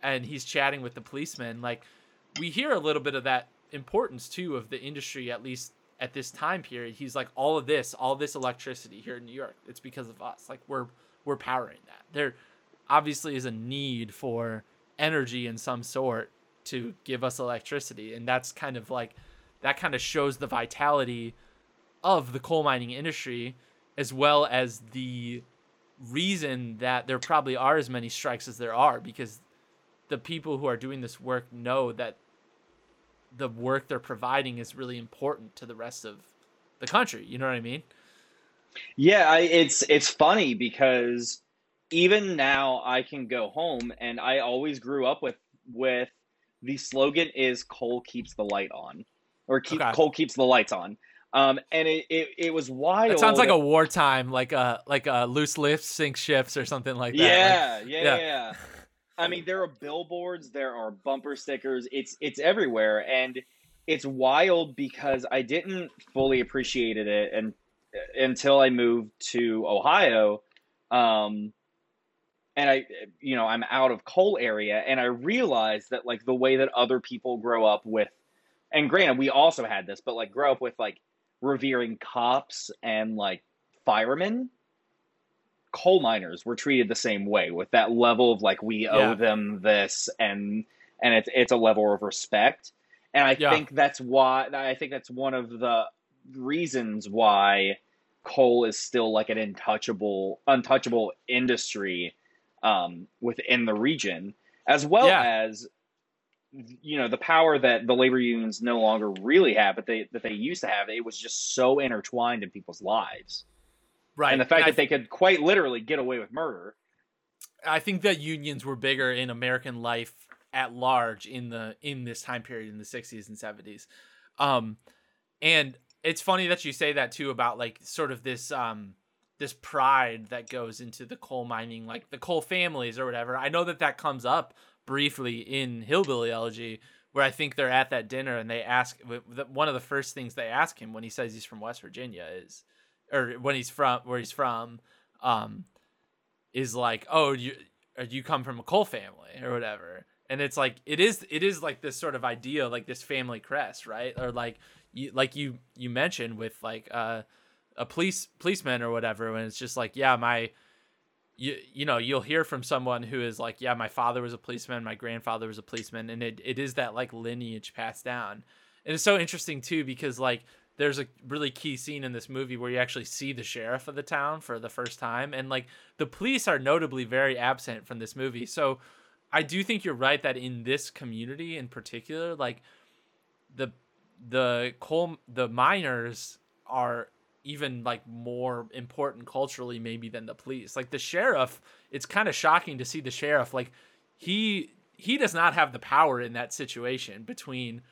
and he's chatting with the policeman like we hear a little bit of that importance too of the industry at least at this time period. He's like all of this all this electricity here in new york it's because of us. Like we're we're powering that. They're obviously is a need for energy in some sort to give us electricity and that's kind of like that kind of shows the vitality of the coal mining industry as well as the reason that there probably are as many strikes as there are because the people who are doing this work know that the work they're providing is really important to the rest of the country you know what i mean? Yeah I, it's it's funny because even now I can go home and I always grew up with with the slogan is coal keeps the light on or keep okay. coal keeps the lights on. Um, and it, it, it was wild. It sounds like a wartime, like a like a loose lift sink ships or something like that. Yeah, like, yeah, yeah, yeah. I mean, there are billboards, there are bumper stickers. It's it's everywhere, and it's wild because I didn't fully appreciate it and until I moved to Ohio. Um, and I, you know, I'm out of coal area, and I realized that like the way that other people grow up with, and granted, we also had this, but like grow up with like revering cops and like firemen. Coal miners were treated the same way with that level of like we yeah. owe them this, and and it's it's a level of respect, and I yeah. think that's why I think that's one of the reasons why coal is still like an untouchable untouchable industry um, within the region, as well yeah. as you know the power that the labor unions no longer really have, but they that they used to have. It was just so intertwined in people's lives, right? And the fact and that th- they could quite literally get away with murder. I think that unions were bigger in American life at large in the in this time period in the 60s and 70s um and it's funny that you say that too about like sort of this um this pride that goes into the coal mining like the coal families or whatever i know that that comes up briefly in hillbilly elegy where i think they're at that dinner and they ask one of the first things they ask him when he says he's from west virginia is or when he's from where he's from um is like oh you you come from a coal family or whatever. And it's like it is it is like this sort of idea like this family crest right? Or like you like you you mentioned with like uh a police policeman or whatever and it's just like yeah my you you know you'll hear from someone who is like yeah my father was a policeman my grandfather was a policeman and it, it is that like lineage passed down. And it's so interesting too because like there's a really key scene in this movie where you actually see the sheriff of the town for the first time and like the police are notably very absent from this movie. So i do think you're right that in this community in particular like the the coal the miners are even like more important culturally maybe than the police. Like the sheriff, it's kind of shocking to see the sheriff like he he does not have the power in that situation between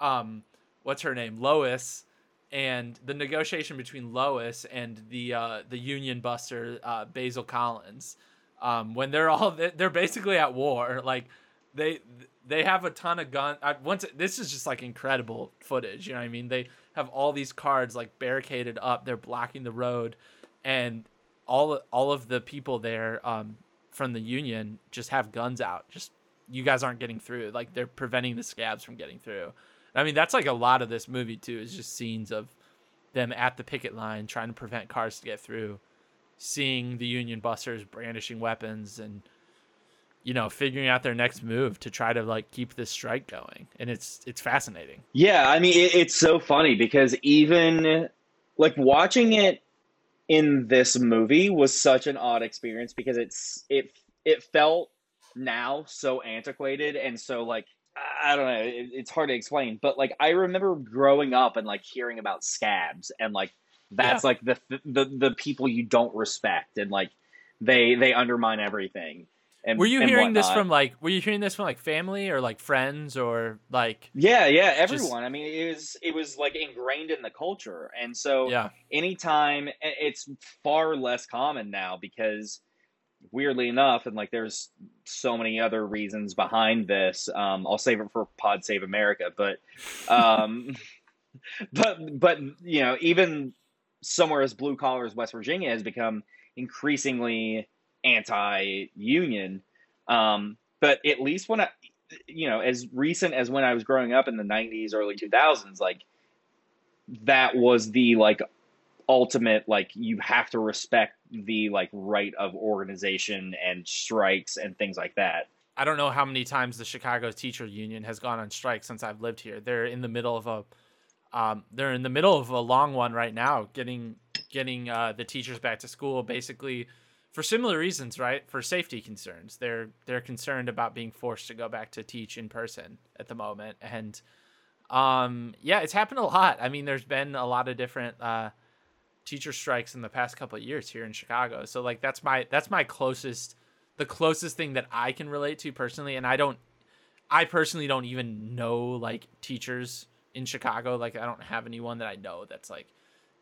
um what's her name Lois and the negotiation between Lois and the uh the union buster uh Basil Collins um when they're all they're basically at war like they they have a ton of gun I, once this is just like incredible footage you know what I mean they have all these cards like barricaded up. They're blocking the road, and all all of the people there um, from the union just have guns out. Just you guys aren't getting through. Like they're preventing the scabs from getting through. I mean, that's like a lot of this movie too. Is just scenes of them at the picket line trying to prevent cars to get through, seeing the Union busters brandishing weapons and you know figuring out their next move to try to like keep this strike going and it's it's fascinating yeah i mean it, it's so funny because even like watching it in this movie was such an odd experience because it's it it felt now so antiquated and so like I don't know. It, it's hard to explain, but like I remember growing up and like hearing about scabs and like that's yeah. like the, the the people you don't respect and like they they undermine everything. And, were you hearing whatnot. this from like were you hearing this from like family or like friends or like yeah yeah everyone. Just... i mean it was it was like ingrained in the culture. And so yeah. anytime it's far less common now because weirdly enough and like there's so many other reasons behind this um i'll save it for pod save america but um but but you know even somewhere as blue collar as west virginia has become increasingly anti-union. Um, but at least when I, you know, as recent as when I was growing up in the '90s, early 2000s, like that was the like ultimate like you have to respect the like right of organization and strikes and things like that. I don't know how many times the Chicago Teacher Union has gone on strike since I've lived here. They're in the middle of a um, they're in the middle of a long one right now, getting getting uh, the teachers back to school. Basically, for similar reasons, right? For safety concerns, they're they're concerned about being forced to go back to teach in person at the moment, and um, yeah, it's happened a lot. I mean, there's been a lot of different uh, teacher strikes in the past couple of years here in Chicago. So like that's my that's my closest the closest thing that I can relate to personally, and I don't I personally don't even know like teachers in Chicago. Like I don't have anyone that I know that's like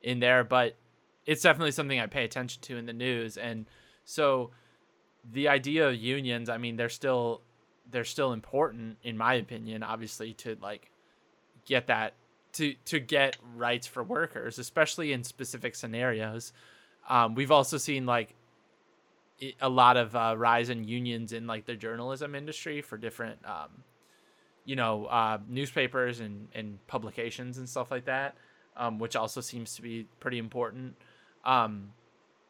in there, but it's definitely something I pay attention to in the news and so the idea of unions, I mean, they're still they're still important in my opinion, obviously to like get that to to get rights for workers, especially in specific scenarios. Um, we've also seen like a lot of uh, rise in unions in like the journalism industry for different um, you know uh, newspapers and, and publications and stuff like that um, which also seems to be pretty important um,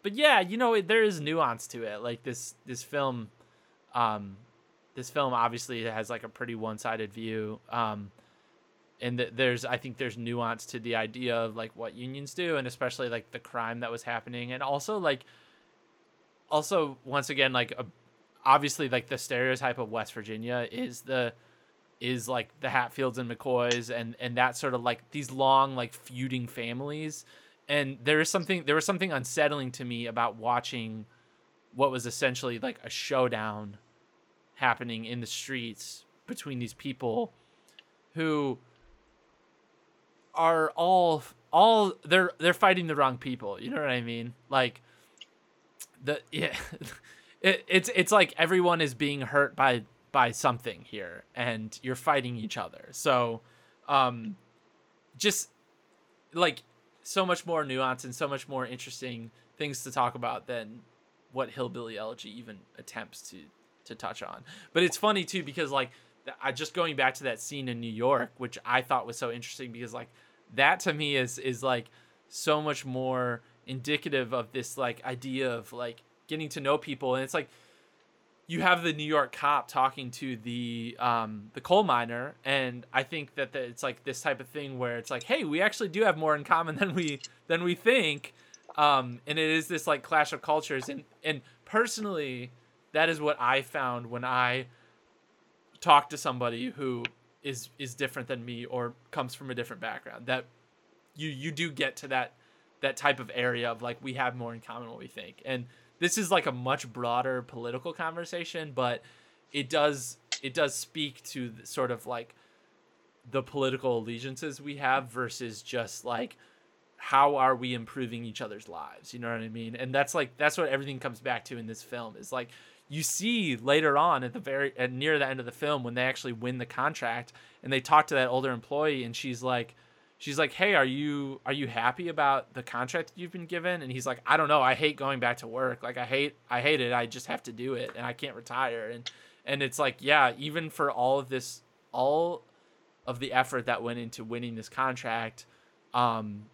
but yeah, you know, there is nuance to it. Like this this film, um, this film obviously has like a pretty one sided view. Um, and th- there's I think there's nuance to the idea of like what unions do, and especially like the crime that was happening, and also like, also once again like a, obviously like the stereotype of West Virginia is the is like the Hatfields and McCoys and and that sort of like these long like feuding families and there is something there was something unsettling to me about watching what was essentially like a showdown happening in the streets between these people who are all all they're they're fighting the wrong people. You know what I mean? Like the yeah, it, it's it's like everyone is being hurt by by something here, and you're fighting each other. So, um, just like so much more nuance and so much more interesting things to talk about than what hillbilly elegy even attempts to to touch on. But it's funny too because like i just going back to that scene in new york which i thought was so interesting because like that to me is is like so much more indicative of this like idea of like getting to know people. And it's like you have the New York cop talking to the um, the coal miner, and I think that the, it's like this type of thing where it's like, hey, we actually do have more in common than we than we think, um, and it is this like clash of cultures, and and personally, that is what I found when I talk to somebody who is is different than me or comes from a different background. That you you do get to that that type of area of like we have more in common than we think, and this is like a much broader political conversation, but it does it does speak to sort of like the political allegiances we have versus just like how are we improving each other's lives you know what i mean? And that's like that's what everything comes back to in this film is like you see later on at the very at near the end of the film when they actually win the contract and they talk to that older employee and she's like she's like, "Hey, are you are you happy about the contract you've been given?" And he's like, "I don't know. I hate going back to work. Like I hate I hate it. I just have to do it and I can't retire." And and it's like, yeah, even for all of this all of the effort that went into winning this contract, um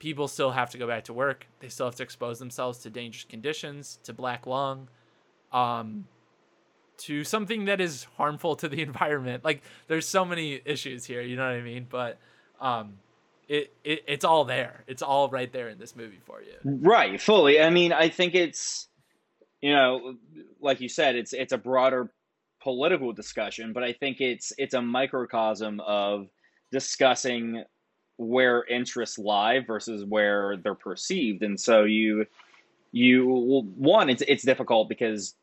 people still have to go back to work. They still have to expose themselves to dangerous conditions, to black lung, um to something that is harmful to the environment. Like there's so many issues here, you know what I mean? But um it, it it's all there. It's all right there in this movie for you. Right, fully. I mean, I think it's you know, like you said, it's it's a broader political discussion, but I think it's it's a microcosm of discussing where interests lie versus where they're perceived. And so you you one it's it's difficult because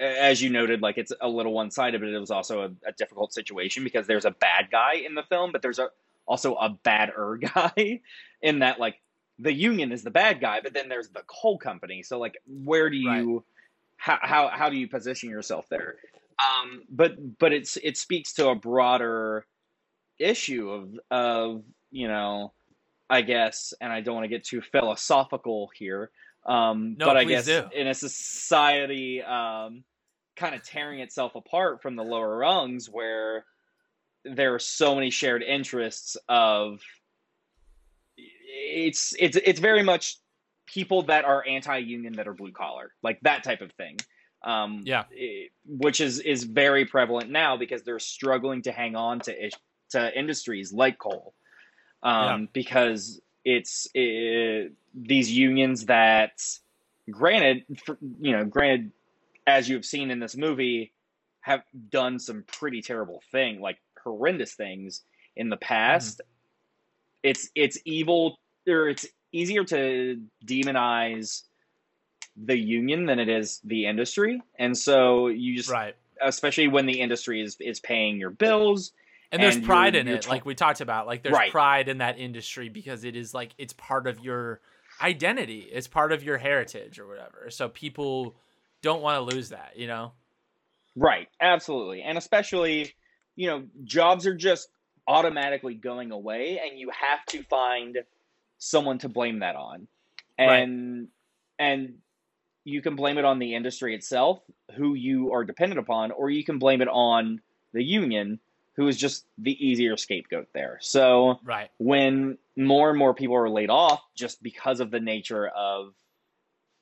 as you noted, like it's a little one sided, but it was also a, a, difficult situation because there's a bad guy in the film, but there's a also a badder guy in that like the union is the bad guy, but then there's the coal company. So like where do you right. how, how how do you position yourself there? Um, but but it's it speaks to a broader issue of of you know I guess, and I don't want to get too philosophical here. Um, no, but I guess do. in a society um, kind of tearing itself apart from the lower rungs, where there are so many shared interests of it's it's it's very much people that are anti-union that are blue collar like that type of thing. Um, yeah. it, which is is very prevalent now because they're struggling to hang on to to industries like coal. Um, yeah. because it's it, these unions that granted for, you know granted as you've seen in this movie have done some pretty terrible thing like horrendous things in the past, mm-hmm. it's it's evil or it's easier to demonize the union than it is the industry. And so you just right. especially when the industry is is paying your bills and there's and pride you're, in it t- like we talked about like there's right. pride in that industry because it is like it's part of your identity it's part of your heritage or whatever so people don't want to lose that you know right absolutely and especially you know, jobs are just automatically going away and you have to find someone to blame that on. And right. and you can blame it on the industry itself, who you are dependent upon, or you can blame it on the union, who is just the easier scapegoat there. So right. when more and more people are laid off just because of the nature of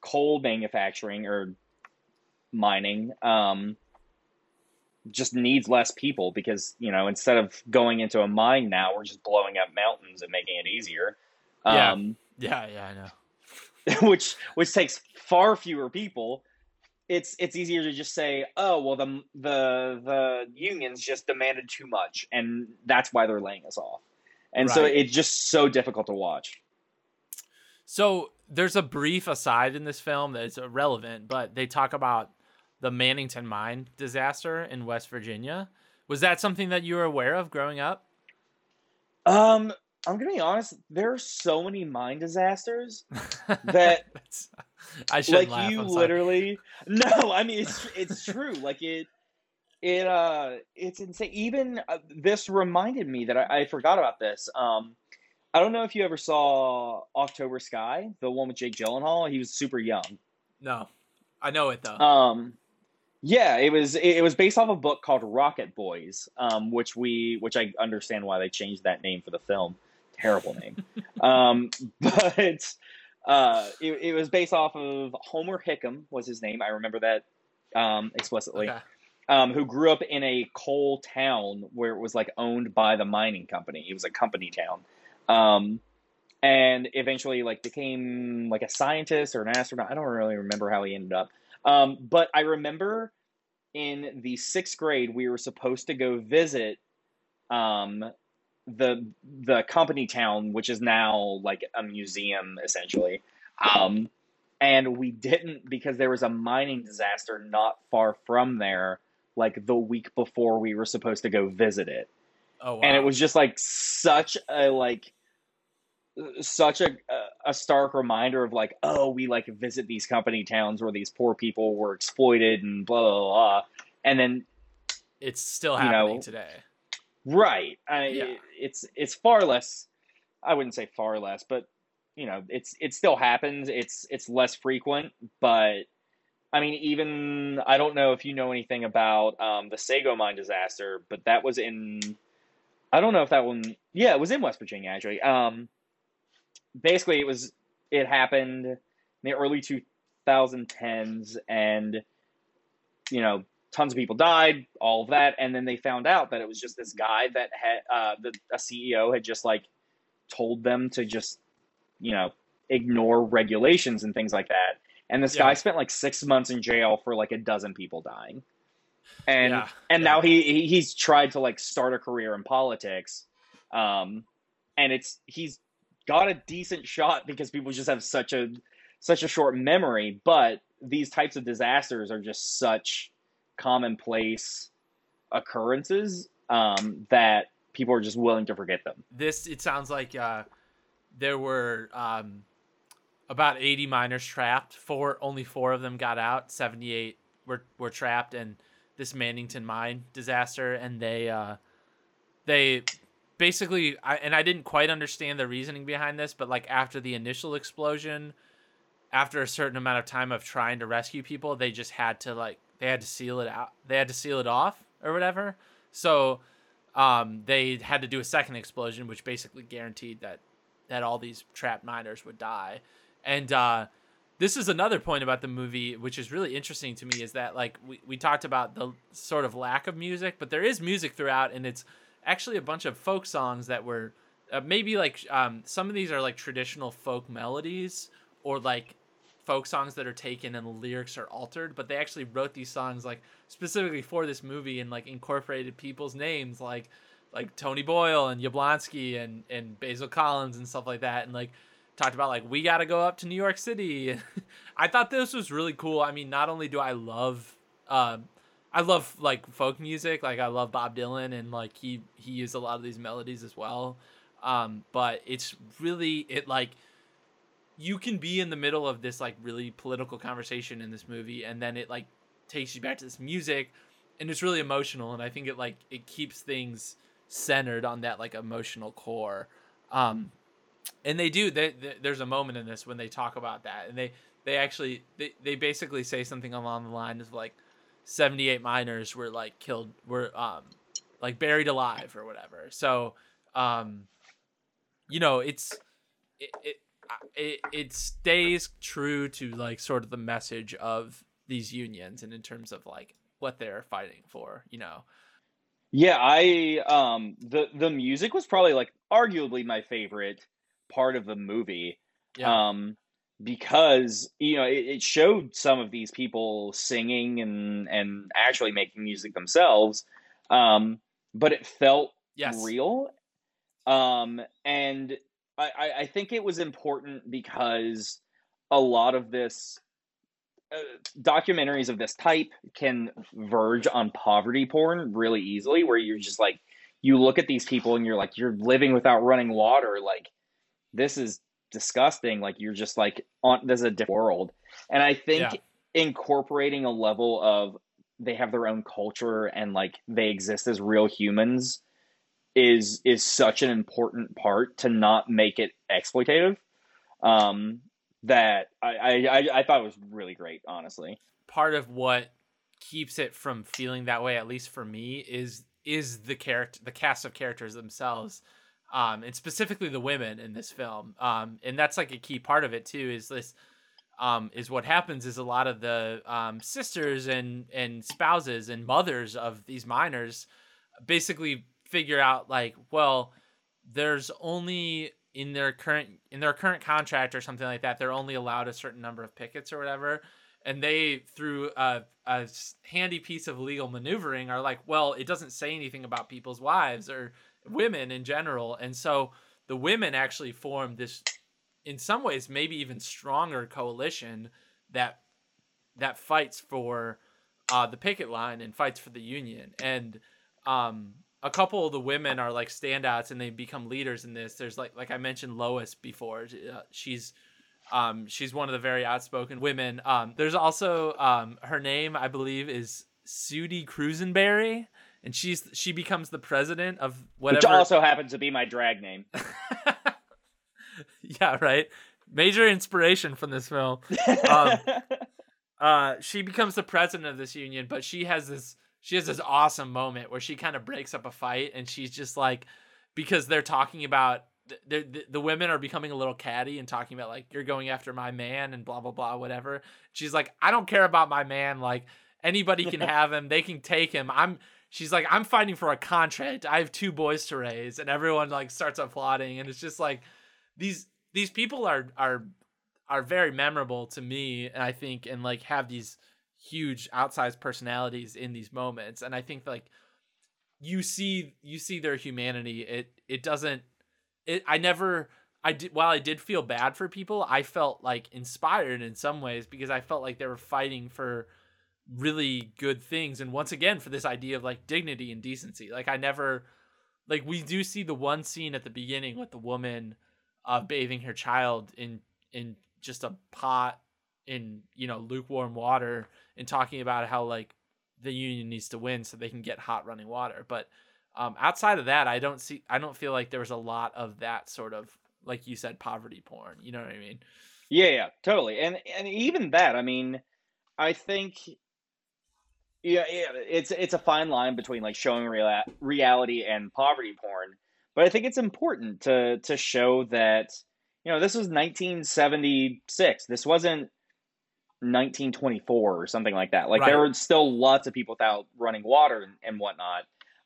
coal manufacturing or mining, um, just needs less people because you know instead of going into a mine now we're just blowing up mountains and making it easier. Yeah. Um, yeah yeah i know. which which takes far fewer people. It's it's easier to just say oh well the the the unions just demanded too much and that's why they're laying us off. And right. so it's just so difficult to watch. So there's a brief aside in this film that's irrelevant but they talk about the Mannington mine disaster in West Virginia. Was that something that you were aware of growing up? Um, I'm gonna be honest. There are so many mine disasters that I should like laugh. you literally. No, I mean it's it's true. Like it, it uh, it's insane. Even uh, this reminded me that I, I forgot about this. Um, I don't know if you ever saw October Sky, the one with Jake Gyllenhaal. He was super young. No, I know it though. Um, yeah, it was it, was based off a book called Rocket Boys, um, which we which I understand why they changed that name for the film. Terrible name, um, but uh, it, it was based off of Homer Hickam was his name. I remember that um, explicitly. Okay. Um, who grew up in a coal town where it was like owned by the mining company. It was a company town. Um, and eventually like became like a scientist or an astronaut. I don't really remember how he ended up. Um, but I remember in the sixth grade we were supposed to go visit um, the the company town, which is now like a museum essentially. Um, and we didn't because there was a mining disaster not far from there, like the week before we were supposed to go visit it Oh wow. and it was just like such a like such a a stark reminder of like oh we like visit these company towns where these poor people were exploited and blah blah blah and then it's still you happening know, today. right I, Yeah. it's it's far less i wouldn't say far less but you know it's it still happens it's it's less frequent but i mean even i don't know if you know anything about um, the sago mine disaster but that was in i don't know if that one yeah it was in west virginia actually um basically it was it happened in the early 2010s and you know tons of people died all of that and then they found out that it was just this guy that had uh the a ceo had just like told them to just you know ignore regulations and things like that and this Yeah. guy spent like six months in jail for like a dozen people dying and yeah. and yeah. now he, he he's tried to like start a career in politics um and it's he's got a decent shot because people just have such a such a short memory but these types of disasters are just such commonplace occurrences um that people are just willing to forget them. This it sounds like uh, there were um, about 80 miners trapped. Four only four of them got out. 78 were, were trapped in this mannington mine disaster and they uh, they basically I, and i didn't quite understand the reasoning behind this but like after the initial explosion after a certain amount of time of trying to rescue people they just had to like they had to seal it out they had to seal it off or whatever so um, they had to do a second explosion, which basically guaranteed that that all these trapped miners would die. And uh, this is another point about the movie, which is really interesting to me, is that like we, we talked about the sort of lack of music, but there is music throughout, and it's actually a bunch of folk songs that were uh, maybe like um, some of these are like traditional folk melodies or like folk songs that are taken and the lyrics are altered but they actually wrote these songs like specifically for this movie and like incorporated people's names like like Tony Boyle and Yablonski and and Basil Collins and stuff like that and like talked about like we got to go up to New York City. I thought this was really cool. I mean, not only do I love um I love like folk music, like I love Bob Dylan and like he he used a lot of these melodies as well. Um but it's really it like you can be in the middle of this like really political conversation in this movie and then it like takes you back to this music and it's really emotional and i think it like it keeps things centered on that like emotional core um and they do they, they, there's a moment in this when they talk about that and they they actually they, they basically say something along the lines of like 78 miners were like killed were um like buried alive or whatever. So um you know it's it, it it it stays true to like sort of the message of these unions and in terms of like what they're fighting for you know? Yeah, I um the the music was probably like arguably my favorite part of the movie. yeah. Um because you know it, it showed some of these people singing and and actually making music themselves. Um but it felt yes real. Um and I, I I think it was important because a lot of this uh, documentaries of this type can verge on poverty porn really easily, where you're just like, you look at these people and you're like, you're living without running water. Like, this is disgusting. Like, you're just like, on there's a different world. And I think yeah. incorporating a level of they have their own culture and like they exist as real humans is is such an important part to not make it exploitative. Um, that I, I I thought was really great, honestly. Part of what keeps it from feeling that way, at least for me, is is the character, the cast of characters themselves, um, and specifically the women in this film. Um, and that's like a key part of it too. Is this, um, is what happens is a lot of the um, sisters and and spouses and mothers of these miners basically figure out like, well, there's only in their current in their current contract or something like that, they're only allowed a certain number of pickets or whatever. And they, through a, a handy piece of legal maneuvering, are like, well, it doesn't say anything about people's wives or women in general. And so the women actually form this, in some ways, maybe even stronger coalition that that fights for uh, the picket line and fights for the union. And um, a couple of the women are like standouts and they become leaders in this. There's like like I mentioned Lois before. Uh, she's um she's one of the very outspoken women. Um there's also um her name I believe is Sudie Crusenberry and she's she becomes the president of whatever Which also happens to be my drag name. yeah, right. Major inspiration from this film. Um, uh, she becomes the president of this union, but she has this she has this awesome moment where she kind of breaks up a fight and she's just like because they're talking about the, the women are becoming a little catty and talking about like you're going after my man and blah blah blah whatever she's like i don't care about my man like anybody can have him they can take him i'm she's like i'm fighting for a contract. I have two boys to raise. And everyone like starts applauding. And it's just like these these people are are are very memorable to me and i think and like have these huge outsized personalities in these moments. And i think like you see you see their humanity. It it doesn't it i never i did while i did feel bad for people i felt like inspired in some ways because i felt like they were fighting for really good things and once again for this idea of like dignity and decency like i never like we do see the one scene at the beginning with the woman uh bathing her child in in just a pot in you know lukewarm water and talking about how like the union needs to win so they can get hot running water. But um, outside of that, I don't see. I don't feel like there was a lot of that sort of like you said poverty porn. You know what I mean? Yeah, yeah, totally. And and even that, I mean, I think. Yeah, yeah, it's it's a fine line between like showing real, reality and poverty porn, but I think it's important to to show that you know this was 1976. This wasn't 1924 or something like that. Like right. there were still lots of people without running water and, and whatnot.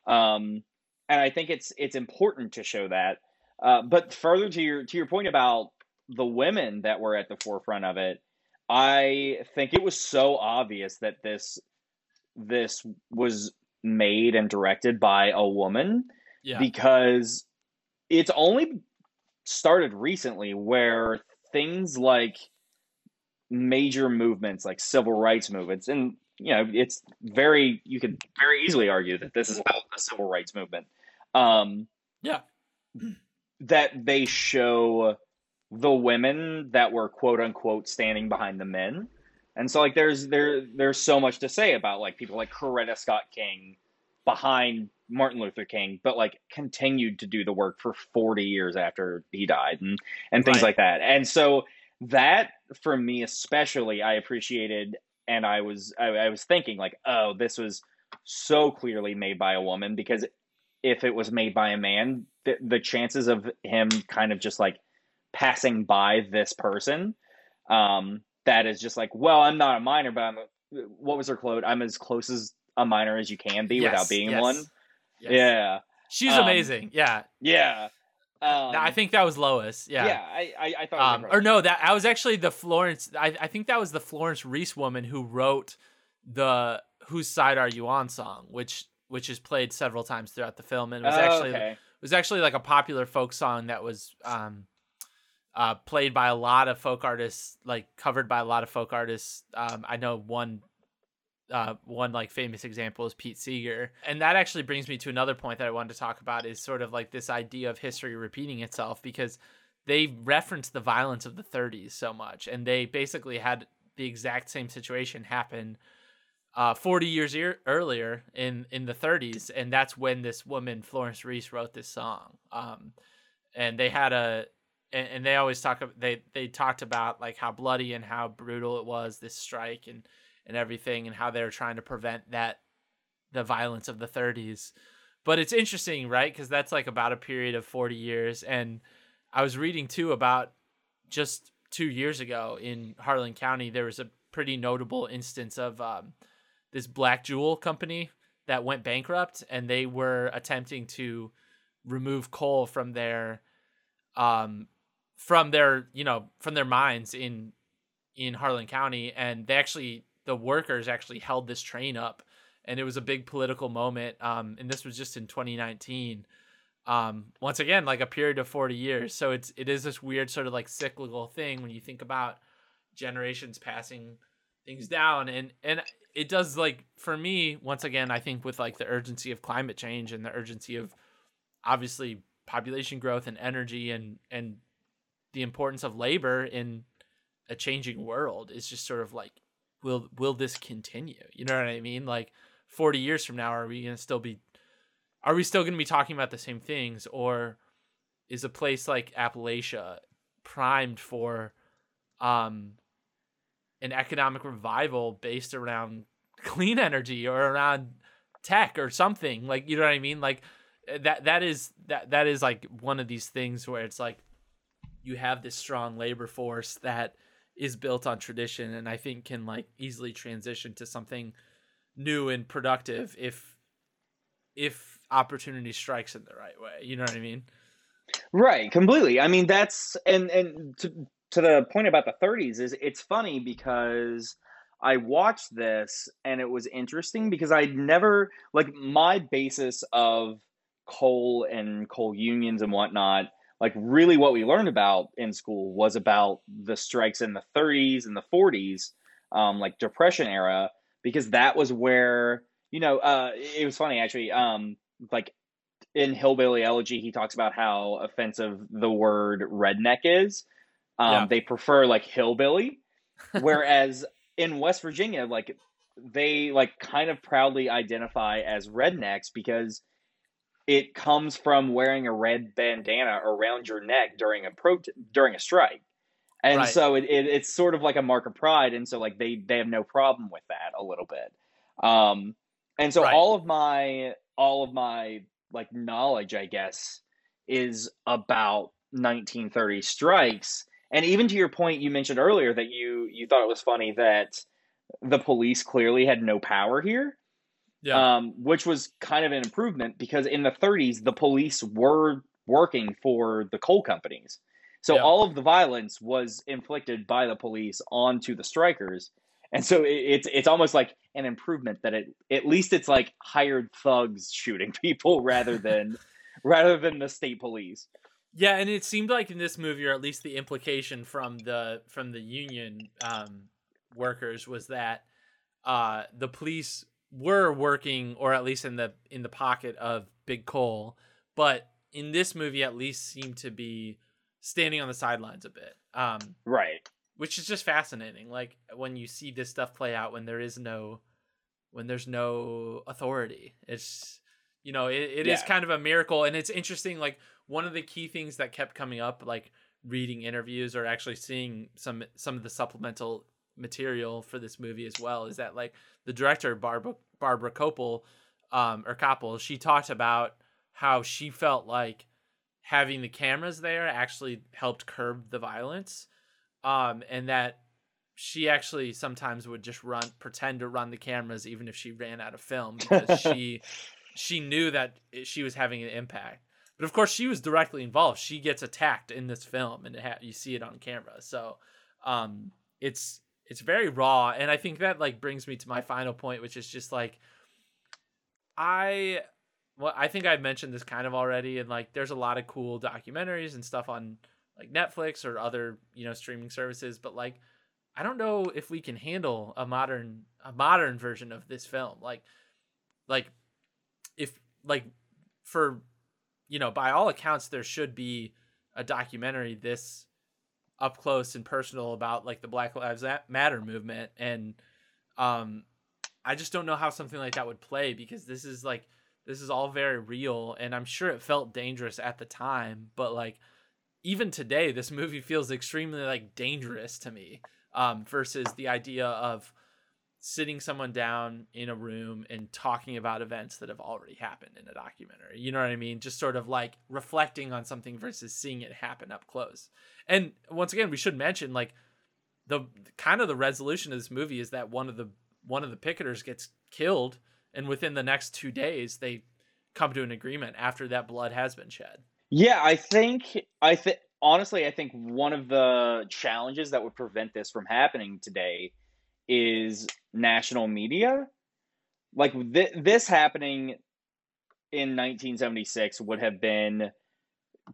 Um, and I think it's it's important to show that. Uh, but further to your to your point about the women that were at the forefront of it, I think it was so obvious that this this was made and directed by a woman yeah. because it's only started recently where things like major movements like civil rights movements and you know it's very you could very easily argue that this is about the civil rights movement um yeah that they show the women that were quote unquote standing behind the men and so like there's there there's so much to say about like people like Coretta Scott King behind Martin Luther King, but like continued to do the work for 40 years after he died and and things right. like that. And so that for me especially i appreciated and i was I, I, was thinking like oh this was so clearly made by a woman because if it was made by a man the, the chances of him kind of just like passing by this person um that is just like well i'm not a miner but i'm a, what was her quote i'm as close as a miner as you can be yes, without being yes, one yes. yeah she's um, amazing yeah yeah um, I think that was Lois. Yeah. Yeah, I, I, I thought. Um, or no, that I was actually the Florence. I, I think that was the Florence Reese woman who wrote the "Whose Side Are You On" song, which which is played several times throughout the film, and it was oh, actually okay. it was actually like a popular folk song that was um uh, played by a lot of folk artists, like covered by a lot of folk artists. Um, I know one uh, one like famous example is Pete Seeger. And that actually brings me to another point that I wanted to talk about is sort of like this idea of history repeating itself because they reference the violence of the 30s so much and they basically had the exact same situation happen uh, 40 years e- earlier in in the 30s and that's when this woman Florence Reese wrote this song um, and they had a and, and they always talk they they talked about like how bloody and how brutal it was this strike and and everything and how they were trying to prevent that the violence of the 30s but it's interesting right? Because that's like about a period of 40 years. And i was reading too about just two years ago in harlan county there was a pretty notable instance of um, this Blackjewel company that went bankrupt and they were attempting to remove coal from their um from their you know from their mines in in harlan county and they actually the workers actually held this train up, and it was a big political moment. Um, and this was just in 2019. Um, once again, like a period of 40 years. So it's it is this weird sort of like cyclical thing when you think about generations passing things down, and and it does like for me once again. I think with like the urgency of climate change and the urgency of obviously population growth and energy and and the importance of labor in a changing world is just sort of like will will this continue? You know what I mean? Like 40 years from now, are we gonna still be are we still gonna be talking about the same things, or is a place like Appalachia primed for um an economic revival based around clean energy or around tech or something like you know what i mean like that that is that that is like one of these things where it's like you have this strong labor force that is built on tradition and I think can like easily transition to something new and productive if if opportunity strikes in the right way. You know what I mean? Right, completely. I mean that's and and to to the point about the 30s is it's funny because I watched this and it was interesting because I'd never like my basis of coal and coal unions and whatnot like really what we learned about in school was about the strikes in the 30s and the 40s um, like depression era because that was where you know uh, it was funny actually um, like in hillbilly elegy he talks about how offensive the word redneck is um, yeah. they prefer like hillbilly whereas in west virginia like they like kind of proudly identify as rednecks because it comes from wearing a red bandana around your neck during a pro during a strike and right. so it, it, it's sort of like a mark of pride and so like they they have no problem with that a little bit um and so right. all of my all of my like knowledge i guess is about 1930 strikes and even to your point you mentioned earlier that you you thought it was funny that the police clearly had no power here yeah. Um, which was kind of an improvement because in the 30s, the police were working for the coal companies. So yeah. all of the violence was inflicted by the police onto the strikers. And so it, it's it's almost like an improvement that it at least it's like hired thugs shooting people rather than rather than the state police. Yeah, and it seemed like in this movie, or at least the implication from the from the union um, workers was that uh, the police were working or at least in the in the pocket of Big Coal, but in this movie at least seem to be standing on the sidelines a bit. Um, right. Which is just fascinating. Like when you see this stuff play out when there is no when there's no authority. It's you know, it, it yeah. is kind of a miracle and it's interesting like one of the key things that kept coming up like reading interviews or actually seeing some some of the supplemental material for this movie as well is that like the director Barbara Barbara Kopel um, or Kopple, she talked about how she felt like having the cameras there actually helped curb the violence, um, and that she actually sometimes would just run pretend to run the cameras even if she ran out of film because she she knew that she was having an impact. But of course, she was directly involved. She gets attacked in this film, and ha- you see it on camera. So um, it's it's very raw and i think that like brings me to my final point which is just like i well i think i've mentioned this kind of already and like there's a lot of cool documentaries and stuff on like Netflix or other you know streaming services, but like I don't know if we can handle a modern a modern version of this film. Like like if like for you know by all accounts there should be a documentary this up close and personal about like the Black Lives Matter movement and um I just don't know how something like that would play because this is like this is all very real and I'm sure it felt dangerous at the time but like even today this movie feels extremely like dangerous to me um versus the idea of sitting someone down in a room and talking about events that have already happened in a documentary. You know what I mean? Just sort of like reflecting on something versus seeing it happen up close. And once again, we should mention like the kind of the resolution of this movie is that one of the one of the picketers gets killed and within the next 2 days they come to an agreement after that blood has been shed. Yeah, I think I think honestly I think one of the challenges that would prevent this from happening today is national media. Like th- this happening in 1976 would have been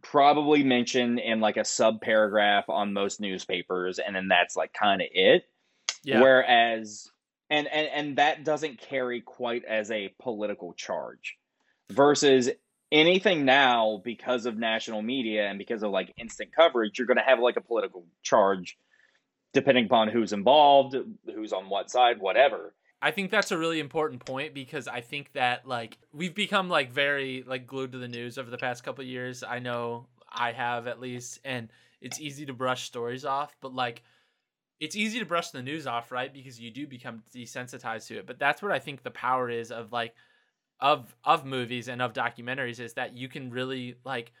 probably mentioned in like a sub paragraph on most newspapers and then that's like kind of it. Yeah. Whereas and, and and that doesn't carry quite as a political charge versus anything now because of national media and because of like instant coverage you're going to have like a political charge depending upon who's involved, who's on what side, whatever. I think that's a really important point because I think that like we've become like very like glued to the news over the past couple years. I know I have at least and it's easy to brush stories off, but like it's easy to brush the news off, right? Because you do become desensitized to it. But that's what I think the power is of like of of movies and of documentaries is that you can really like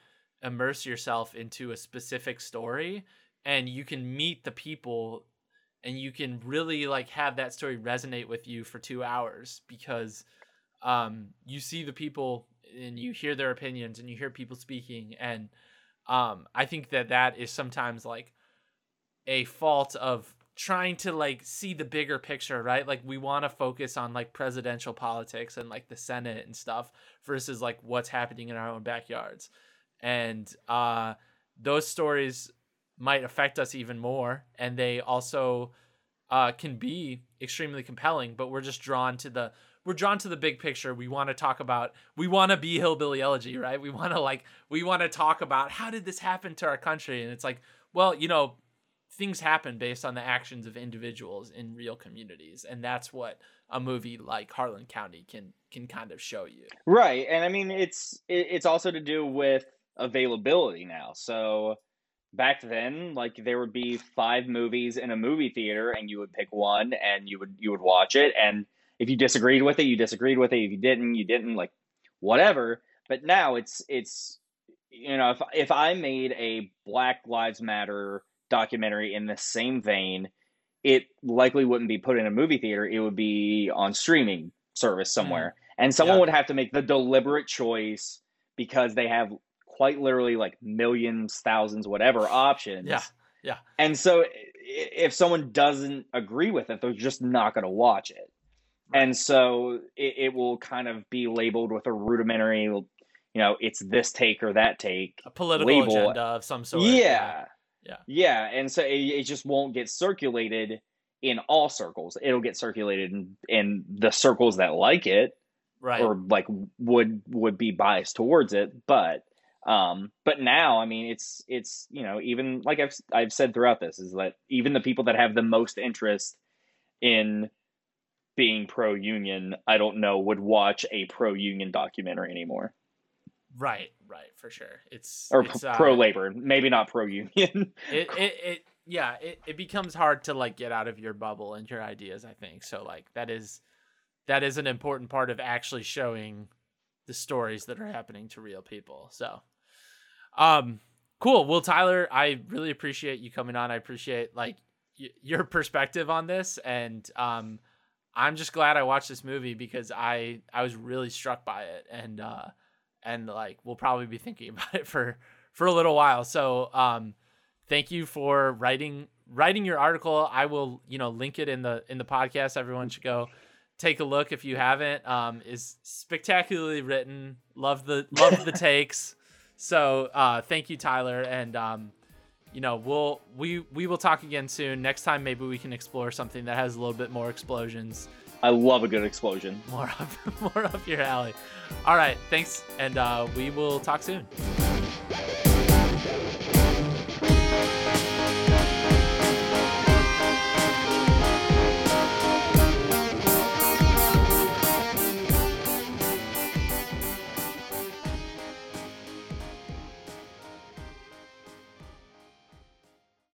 immerse yourself into a specific story and you can meet the people and you can really like have that story resonate with you for two hours because um, you see the people and you hear their opinions and you hear people speaking and um, i think that that is sometimes like a fault of trying to like see the bigger picture right? Like we want to focus on like presidential politics and like the senate and stuff versus like what's happening in our own backyards. And uh those stories might affect us even more and they also uh, can be extremely compelling but we're just drawn to the we're drawn to the big picture. We want to talk about we want to be hillbilly elegy right? We want to like we want to talk about how did this happen to our country and it's like well you know things happen based on the actions of individuals in real communities and that's what a movie like harlan county can can kind of show you. Right and i mean it's it's also to do with availability now. So back then like there would be five movies in a movie theater and you would pick one and you would you would watch it and if you disagreed with it you disagreed with it if you didn't you didn't like whatever but now it's it's you know if if i made a black lives matter documentary in the same vein it likely wouldn't be put in a movie theater it would be on streaming service mm. somewhere mm. and someone yeah. would have to make the deliberate choice because they have quite literally like millions, thousands, whatever options. Yeah. Yeah. And so if someone doesn't agree with it, they're just not going to watch it. Right. And so it, it, will kind of be labeled with a rudimentary, you know, it's this take or that take. A political label. agenda of some sort. Yeah. Yeah. Yeah. And so it, it just won't get circulated in all circles. It'll get circulated in, in the circles that like it. Right. Or like would would be biased towards it, but um, but now, I mean, it's it's you know even like I've I've said throughout this is that even the people that have the most interest in being pro union, I don't know, would watch a pro union documentary anymore. Right, right, for sure. It's or it's, pro uh, labor, maybe not pro union. it, it it yeah, it, it becomes hard to like get out of your bubble and your ideas, I think. So like that is that is an important part of actually showing the stories that are happening to real people. So um, cool. Well, Tyler, I really appreciate you coming on. I appreciate like y- your perspective on this, and um, I'm just glad I watched this movie because I I was really struck by it, and uh, and like we'll probably be thinking about it for for a little while. So um, thank you for writing writing your article. I will you know link it in the in the podcast. Everyone should go take a look if you haven't. Um, is spectacularly written. Love the love the takes. So uh, thank you, Tyler, and um, you know, we'll we we will talk again soon. Next time, maybe we can explore something that has a little bit more explosions. I love a good explosion. More up, more up your alley. All right, thanks, and uh, we will talk soon.